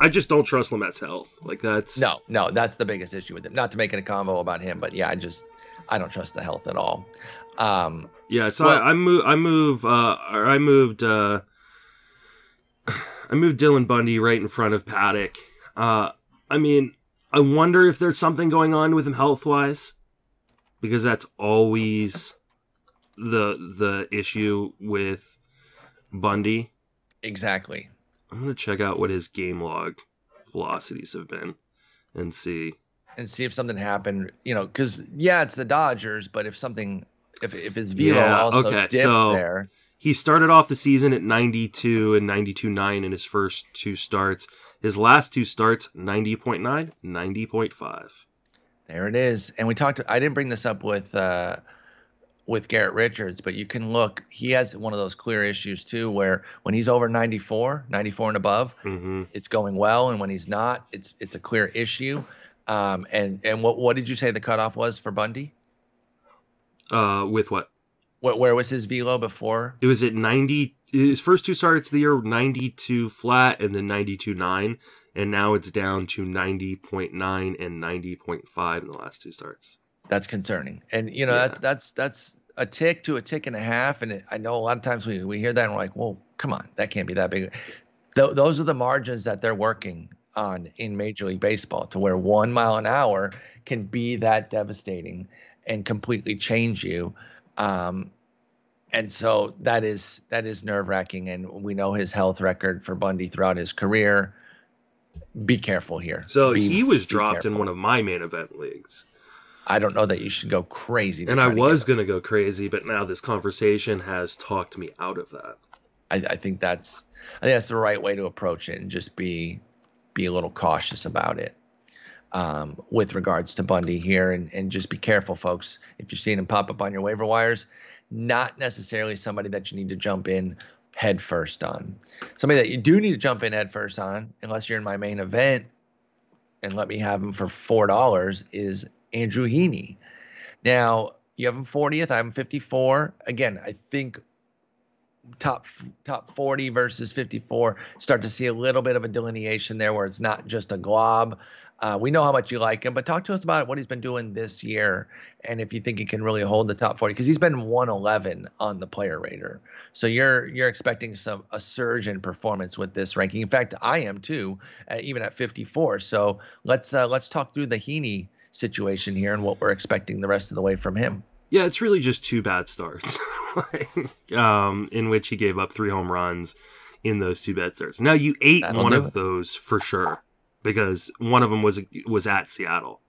I just don't trust Lamet's health. Like that's No, no, that's the biggest issue with him. Not to make it a combo about him, but yeah, I just I don't trust the health at all. Um, Yeah, so Well- I, I move. I move. Uh, or I moved. Uh, I moved Dylan Bundy right in front of Paddack. Uh, I mean, I wonder if there's something going on with him health wise, because that's always the the issue with Bundy. exactly. I'm gonna check out what his game log velocities have been, and see. and see if something happened. You know, because yeah, it's the Dodgers, but if something, if if his velo Yeah, also okay, dipped so- there, He started off the season at 92 and 92.9 in his first two starts. His last two starts, 90.9, 90.5. there it is. And we talked. I didn't bring this up with uh, with Garrett Richards, but you can look. He has one of those clear issues too, where when he's over 94, 94 and above, hmm it's going well, and when he's not, it's it's a clear issue. Um, and and what what did you say the cutoff was for Bundy? Uh, with what? What where was his velo before? It was at 90. His first two starts of the year, 92 flat and then 92 9. And now it's down to 90.9 and 90.5 in the last two starts. That's concerning. And you know Yeah. that's that's that's a tick to a tick and a half, and it, I know a lot of times we we hear that and we're like, well, come on, that can't be that big. Th- those are the margins that they're working on in Major League Baseball, to where one mile an hour can be that devastating and completely change you. Um, and so that is that is nerve wracking, and we know his health record for Bundy throughout his career. Be careful here. So Be- he was dropped in one of my main event leagues. I don't know that you should go crazy. And I was going to go crazy, but now this conversation has talked me out of that. I, I think that's I think that's the right way to approach it, and just be be a little cautious about it. Um, with regards to Bundy here, and and just be careful, folks. If you're seeing him pop up on your waiver wires, not necessarily somebody that you need to jump in head first on. Somebody that you do need to jump in head first on, unless you're in my main event, and let me have him for four dollars, is Andrew Heaney. Now you have him 40th. I have him 54. Again, I think top top 40 versus 54 start to see a little bit of a delineation there where it's not just a glob uh, we know how much you like him but talk to us about what he's been doing this year and if you think he can really hold the top 40 because he's been 111 on the player rater so you're you're expecting some a surge in performance with this ranking in fact i am too uh, even at 54 so let's uh, let's talk through the heaney situation here and what we're expecting the rest of the way from him Yeah, it's really just two bad starts, um, in which he gave up three home runs in those two bad starts. Now you ate That'll one of it. those for sure because one of them was was at Seattle.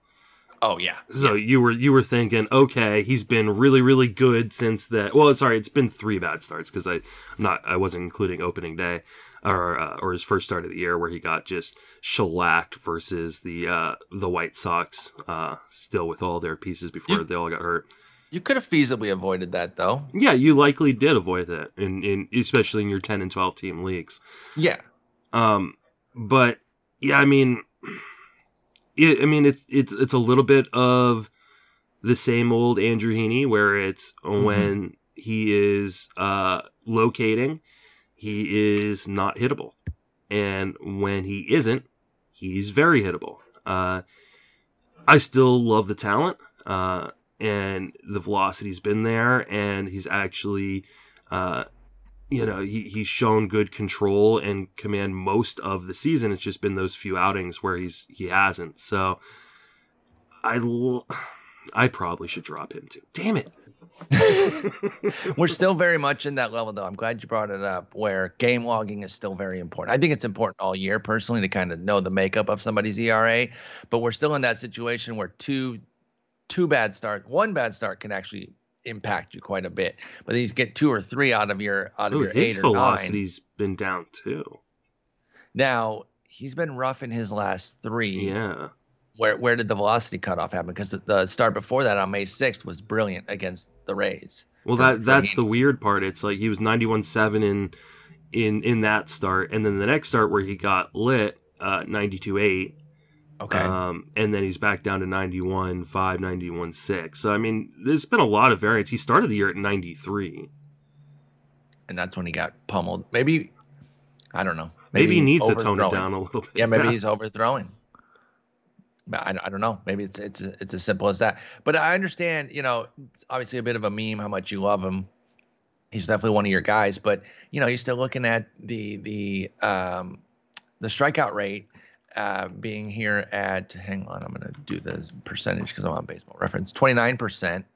oh yeah So you were you were thinking, okay, he's been really really good since that. Well, sorry, it's been three bad starts because I I'm not I wasn't including opening day or uh, or his first start of the year where he got just shellacked versus the uh, the White Sox, uh, still with all their pieces before You- they all got hurt. you could have feasibly avoided that though Yeah, you likely did avoid that in, in especially in your ten and twelve team leagues. yeah Um, but yeah, I mean, it, I mean it's it's it's a little bit of the same old Andrew Heaney, where it's when he is uh, locating, he is not hittable, and when he isn't, he's very hittable. Uh, I still love the talent, uh, and the velocity's been there, and he's actually. Uh, you know, he, he's shown good control and command most of the season. It's just been those few outings where he's he hasn't. So I l- I probably should drop him too. Damn it. We're still very much in that level, though. I'm glad you brought it up, where game logging is still very important. I think it's important all year, personally, to kind of know the makeup of somebody's ERA. But we're still in that situation where two, two bad start, one bad start can actually impact you quite a bit. But then you get two or three out of your out of your his eight or nine. velocity's been down too. Now he's been rough in his last three. Yeah. Where where did the velocity cutoff happen? Because the, start before that on May 6th was brilliant against the Rays. Well, that that's the weird part. It's like he was 91-7 in in in that start, and then the next start where he got lit, uh, 92-8. Okay. Um, and then he's back down to 91 5, 91 6. So, I mean, there's been a lot of variance. He started the year at 93. and that's when he got pummeled. Maybe I don't know. Maybe, he needs to tone it down a little bit. Yeah, maybe he's overthrowing. I, I don't know. Maybe it's it's it's as simple as that. But I understand. You know, obviously a bit of a meme how much you love him. He's definitely one of your guys. But you know, you're still looking at the the um, the strikeout rate uh, being here at. Hang on, I'm going to do the percentage because I'm on Baseball Reference. Twenty nine percent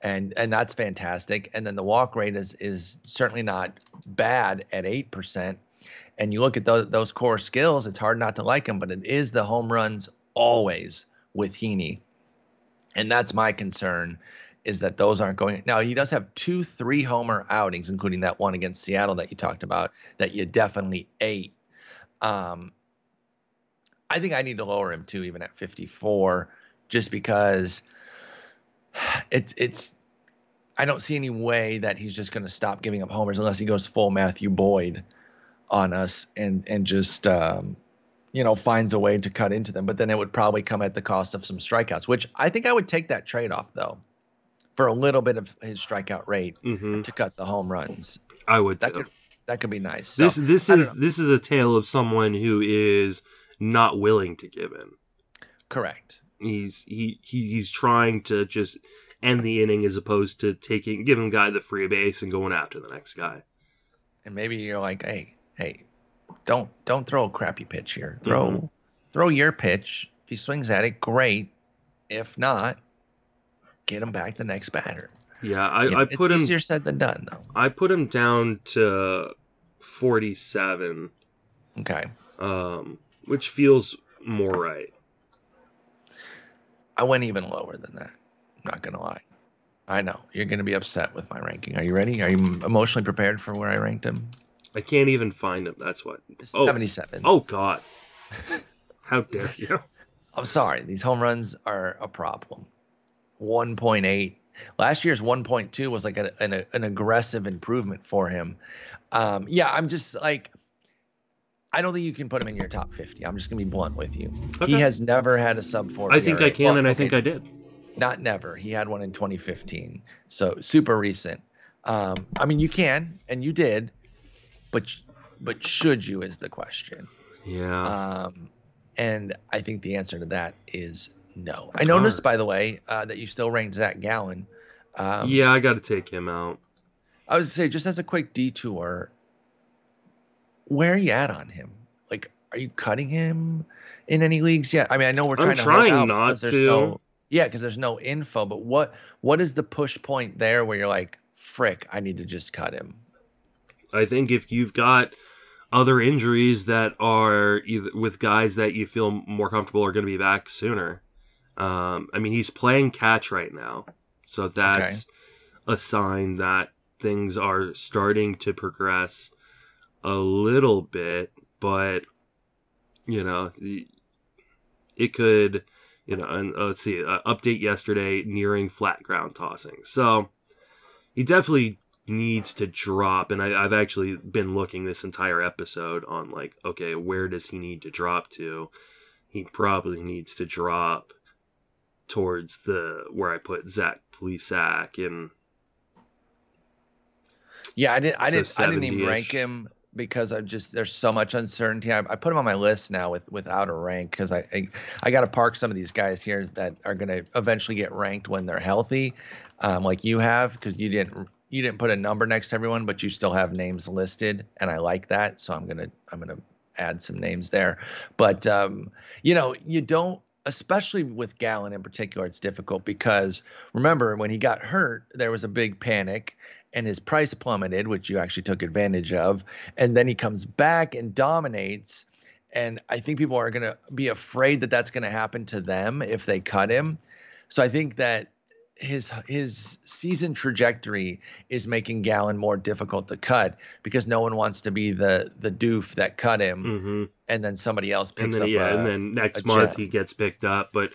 and and that's fantastic. And then the walk rate is is certainly not bad at eight percent. And you look at those those core skills, it's hard not to like him, but it is the home runs always with Heaney, and that's my concern. Is that those aren't going now? He does have two three homer outings, including that one against Seattle that you talked about, that you definitely ate. Um, I think I need to lower him too, even at 54, just because it's it's I don't see any way that he's just going to stop giving up homers unless he goes full Matthew Boyd on us and and just um, you know finds a way to cut into them. But then it would probably come at the cost of some strikeouts, which I think I would take that trade off though for a little bit of his strikeout rate hmm to cut the home runs. I would That too. could that could be nice. So, this this is this is a tale of someone who is not willing to give in. correct. He's he, he he's trying to just end the inning as opposed to taking giving guy the free base and going after the next guy. And maybe you're like, hey, hey, don't don't throw a crappy pitch here. Throw mm-hmm. throw your pitch. If he swings at it, great. If not, get him back the next batter. Yeah, I, you know, I put him easier said than done though. I put him down to forty seven. Okay. Um, which feels more right. I went even lower than that. I'm not gonna lie. I know you're gonna be upset with my ranking. Are you ready? Are you emotionally prepared for where I ranked him? I can't even find him. That's what. Oh. 77. Oh God. How dare you? I'm sorry. These home runs are a problem. 1.8. Last year's 1.2 was like a, an, an aggressive improvement for him. Um, yeah, I'm just like, I don't think you can put him in your top 50. I'm just gonna be blunt with you. Okay. He has never had a sub four. I think I can, well, and I think I did. Not never. He had one in 2015, so super recent. Um, I mean, you can, and you did, but but should you is the question. Yeah. Um, and I think the answer to that is no. I noticed, by the way, uh, that you still ranked Zach Gallen. Um, yeah, I got to take him out. I would say, just as a quick detour, where are you at on him? Like, are you cutting him in any leagues yet? I mean, I know we're trying I'm to trying out not there's to. No, yeah, because there's no info. But what what is the push point there where you're like, frick, I need to just cut him? I think if you've got other injuries that are either with guys that you feel more comfortable are going to be back sooner. Um, I mean, he's playing catch right now, so that's okay. a sign that things are starting to progress a little bit. But you know, it could, you know, and uh, let's see, uh, update yesterday nearing flat ground tossing. So he definitely needs to drop and I, have actually been looking this entire episode on like okay where does he need to drop to? He probably needs to drop towards the where i put zach Plesac and yeah i didn't i didn't i didn't even rank him because i just there's so much uncertainty. I, I, put him on my list now with without a rank because I I, I got to park some of these guys here that are going to eventually get ranked when they're healthy, um, like you have because you didn't you didn't put a number next to everyone, but you still have names listed, and I like that. So I'm gonna I'm gonna add some names there. But um, you know, you don't especially with Gallen in particular, it's difficult because remember when he got hurt, there was a big panic and his price plummeted, which you actually took advantage of. And then he comes back and dominates. And I think people are going to be afraid that that's going to happen to them if they cut him. So I think that his his season trajectory is making Gallen more difficult to cut because no one wants to be the the doof that cut him, mm-hmm. and then somebody else picks and then, up. Yeah, a, and then next month he gets picked up. But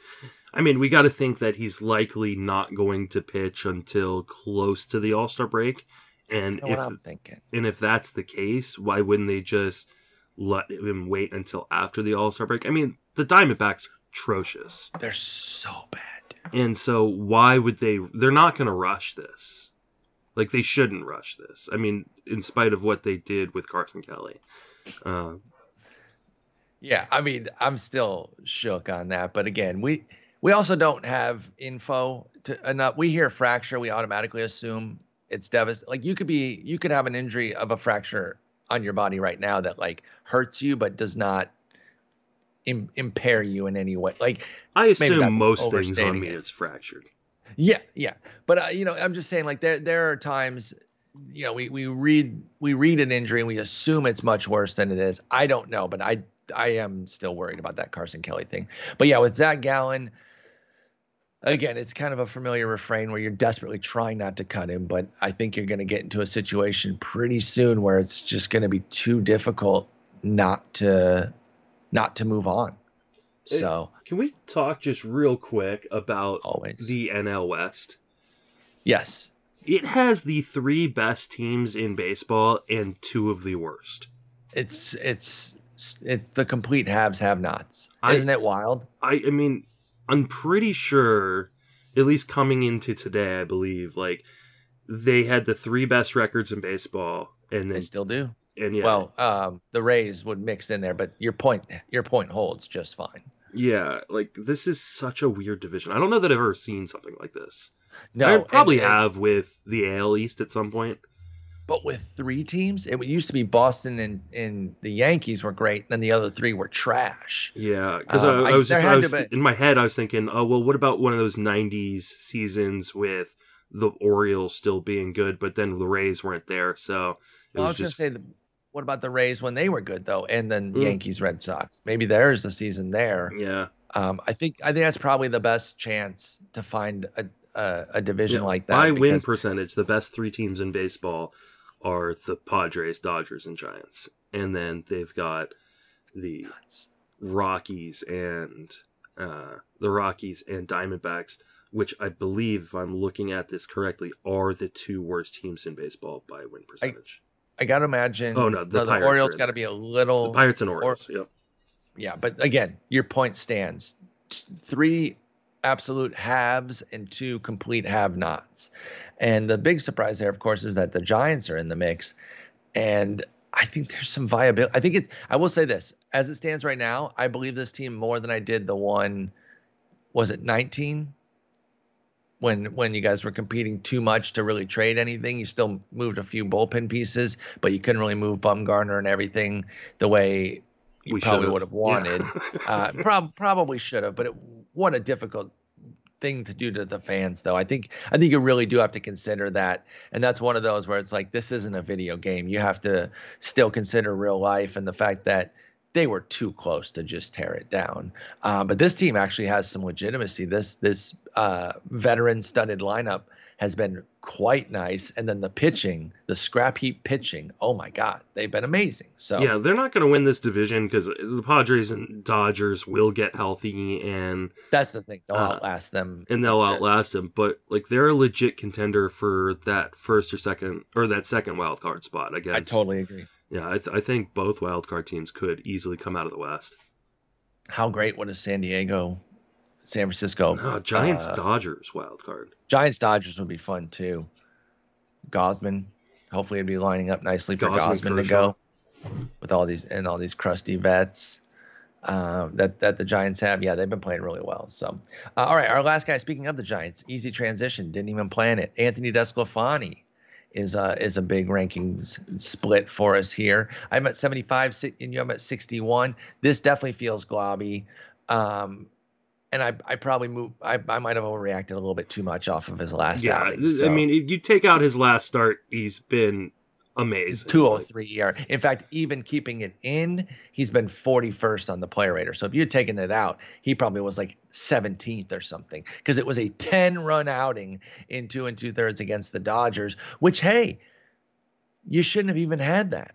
I mean, we got to think that he's likely not going to pitch until close to the All Star break. And if I'm thinking, and if that's the case, why wouldn't they just let him wait until after the All Star break? I mean, the Diamondbacks are atrocious. They're so bad. And so why would they they're not going to rush this. Like they shouldn't rush this. I mean, in spite of what they did with Carson Kelly. Uh, yeah, I mean, I'm still shook on that, but again, we we also don't have info to enough. We hear fracture, we automatically assume it's devastating. Like you could be, you could have an injury of a fracture on your body right now that like hurts you, but does not Im- impair you in any way. Like I assume most things on me it. is fractured. Yeah, yeah, but uh, you know, I'm just saying like there there are times you know we we read we read an injury and we assume it's much worse than it is. I don't know, but I I am still worried about that Carson Kelly thing. But yeah, with Zach Gallen. Again, it's kind of a familiar refrain where you're desperately trying not to cut him, but I think you're going to get into a situation pretty soon where it's just going to be too difficult not to not to move on. So, can we talk just real quick about always the NL West? Yes. It has the three best teams in baseball and two of the worst. It's it's it's the complete haves have nots. Isn't it wild? I I mean, I'm pretty sure at least coming into today, I believe, like they had the three best records in baseball and then they still do. And yeah, well, um, the Rays would mix in there, but your point your point holds just fine. Yeah, like this is such a weird division. I don't know that I've ever seen something like this. No, I probably and- and- have with the AL East at some point. But with three teams, it used to be Boston and, and the Yankees were great. Then the other three were trash. Yeah, because Um, I, I- I was there just I was, be- in my head. I was thinking, oh well, what about one of those '90s seasons with the Orioles still being good, but then the Rays weren't there, so it Well, I was just going to say, the, what about the Rays when they were good though, and then Mm. Yankees, Red Sox? Maybe there's the season there. yeah. Um, I think I think that's probably the best chance to find a a, a division Yeah, like that. By win percentage, the best three teams in baseball are the Padres, Dodgers, and Giants, and then they've got the Rockies and uh, the Rockies and Diamondbacks, which I believe, if I'm looking at this correctly, are the two worst teams in baseball by win percentage. I got to imagine. Oh, no, the the, Orioles got to be a little. the Pirates and Orioles. yep. Yeah, but again, your point stands. Three absolute halves and two complete have-nots. And the big surprise there, of course, is that the Giants are in the mix. And I think there's some viability. I think it's. I will say this: as it stands right now, I believe this team more than I did the one. Was it 19? When when you guys were competing too much to really trade anything, you still moved a few bullpen pieces, but you couldn't really move Bumgarner and everything the way you We probably would have Yeah. wanted. uh, prob- probably should have, but it, what a difficult thing to do to the fans, though. I think I think you really do have to consider that, and that's one of those where it's like this isn't a video game. You have to still consider real life and the fact that they were too close to just tear it down. Uh, but this team actually has some legitimacy. This this uh, veteran-studded lineup has been quite nice, and then the pitching, the scrap heap pitching. Oh my God, they've been amazing. So Yeah, they're not going to win this division because the Padres and Dodgers will get healthy and that's the thing. They'll Uh, outlast them. and they'll outlast them. But like they're a legit contender for that first or second or that second wild card spot. Against, I totally agree. Yeah, I, th- I think both wild card teams could easily come out of the West. How great would a San Diego, San Francisco, No, Giants uh, Dodgers wild card. Giants Dodgers would be fun too. Gausman, hopefully, it'd be lining up nicely for Gausman, Gosman to go with all these and all these crusty vets uh, that that the Giants have. Yeah, they've been playing really well. So, uh, all right, our last guy. Speaking of the Giants, easy transition. Didn't even plan it. Anthony Desclafani is uh, is a big rankings split for us here. I'm at 75, si- and you're at 61. This definitely feels globby. Um, and I, I probably move. I, I might have overreacted a little bit too much off of his last Yeah, outing. I mean, if you take out his last start, he's been amazing. 203 ER. In fact, even keeping it in, he's been 41st on the player rater. So if you'd taken it out, he probably was like 17th or something because it was a 10 run outing in two and two thirds against the Dodgers, which, hey, you shouldn't have even had that.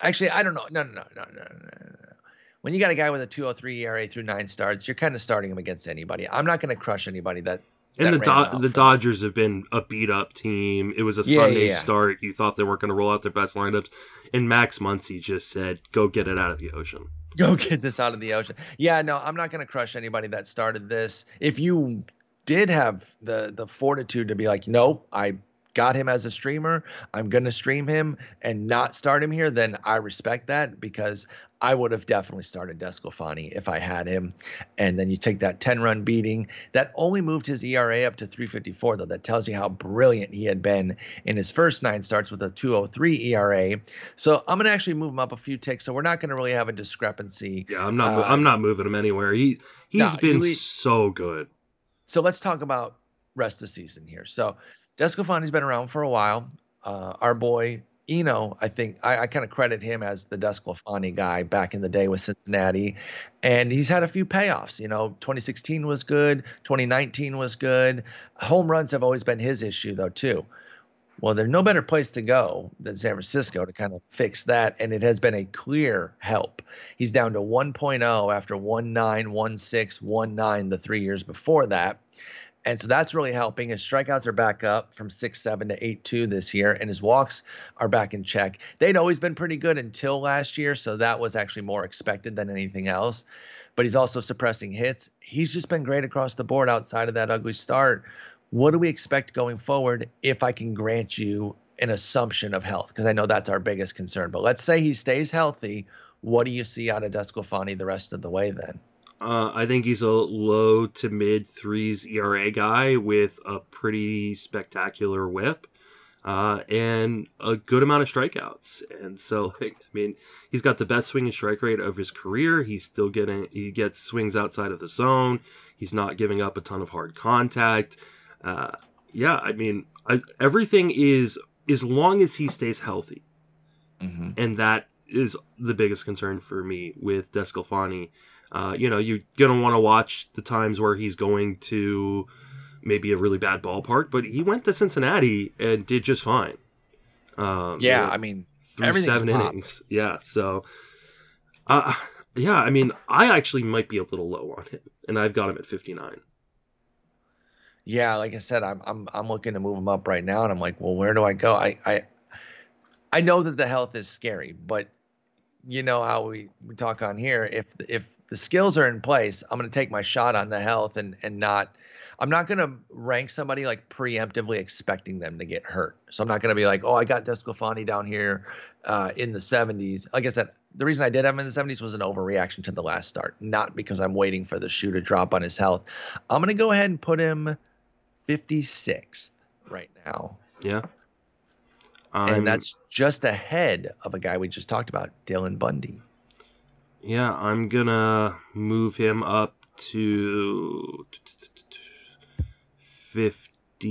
Actually, I don't know. No, no, no, no, no, no, no. When you got a guy with a 203 ERA through nine starts, you're kind of starting him against anybody. I'm not going to crush anybody that. And the Do- the. Dodgers have been a beat up team. It was a Yeah, Sunday yeah. start. You thought they weren't going to roll out their best lineups, and Max Muncy just said, "Go get it out of the ocean." go get this out of the ocean. Yeah, no, I'm not going to crush anybody that started this. If you did have the the fortitude to be like, nope, I got him as a streamer, I'm going to stream him and not start him here, then I respect that because I would have definitely started Desclafani if I had him. And then you take that 10 run beating that only moved his ERA up to 354, though. That tells you how brilliant he had been in his first nine starts with a 203 ERA. So I'm going to actually move him up a few ticks. So we're not going to really have a discrepancy. Yeah, I'm not. Uh, I'm not moving him anywhere. He he's No, been you- so good. So let's talk about rest of the season here. So Desclafani's been around for a while. Uh, our boy Eno, I think I, I kind of credit him as the Desclafani guy back in the day with Cincinnati, and he's had a few payoffs. You know, 2016 was good, 2019 was good. Home runs have always been his issue though too. Well, there's no better place to go than San Francisco to kind of fix that, and it has been a clear help. He's down to 1.0 after 1.9, 1.6, 1.9 the three years before that. And so that's really helping. His strikeouts are back up from 6 7 to 8 2 this year, and his walks are back in check. They'd always been pretty good until last year, so that was actually more expected than anything else. But he's also suppressing hits. He's just been great across the board outside of that ugly start. What do we expect going forward if I can grant you an assumption of health? Because I know that's our biggest concern. But let's say he stays healthy. What do you see out of Desclafani the rest of the way then? Uh, I think he's a low to mid threes ERA guy with a pretty spectacular whip uh, and a good amount of strikeouts. And so, like, I mean, he's got the best swing and strike rate of his career. He's still getting, he gets swings outside of the zone. He's not giving up a ton of hard contact. Uh, yeah, I mean, I, everything is as long as he stays healthy, Mm-hmm. and that is the biggest concern for me with DeSclafani. Uh, you know, you're gonna want to watch the times where he's going to maybe a really bad ballpark, but he went to Cincinnati and did just fine. Um, Yeah, you know, I mean, through seven popped. innings. Yeah, so, uh, yeah, I mean, I actually might be a little low on him, and I've got him at 59. Yeah, like I said, I'm I'm I'm looking to move him up right now, and I'm like, well, where do I go? I I I know that the health is scary, but you know how we, we talk on here. If if the skills are in place, I'm going to take my shot on the health and and not. I'm not going to rank somebody like preemptively expecting them to get hurt. So I'm not going to be like, oh, I got DeSclafani down here uh, in the 70s. Like I said, the reason I did have him in the 70s was an overreaction to the last start, not because I'm waiting for the shoe to drop on his health. I'm going to go ahead and put him 56th right now. Yeah. and I'm- that's just ahead of a guy we just talked about, Dylan Bundy. Yeah, I'm gonna move him up to fifty.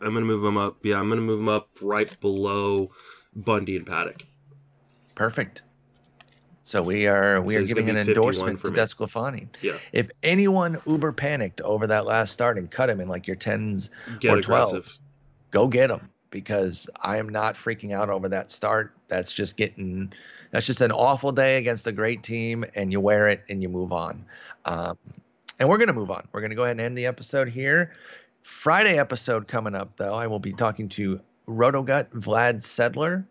I'm gonna move him up. Yeah, I'm gonna move him up right below Bundy and Paddack. Perfect. So we are we So are giving an endorsement for to. Desclafani. Yeah, If anyone uber panicked over that last start and cut him in like your tens get or 12s, go get him because I am not freaking out over that start. That's just getting that's just an awful day against a great team, and you wear it and you move on. Um, and we're gonna move on. We're gonna go ahead and end the episode here. Friday episode coming up though. I will be talking to Rotogut Vlad Sedler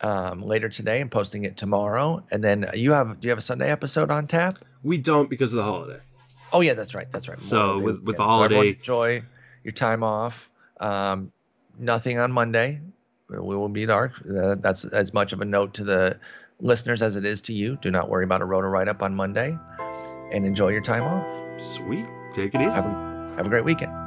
um, later today and posting it tomorrow. And then you have do you have a Sunday episode on tap? We don't because of the holiday. Oh yeah, that's right. That's right. So, with- with the So holiday- enjoy your time off. Um, nothing on Monday. We will be dark. Uh, that's as much of a note to the listeners as it is to you. Do not worry about a roto write up on Monday, and enjoy your time off. Sweet. Take it easy. Have a, have a great weekend.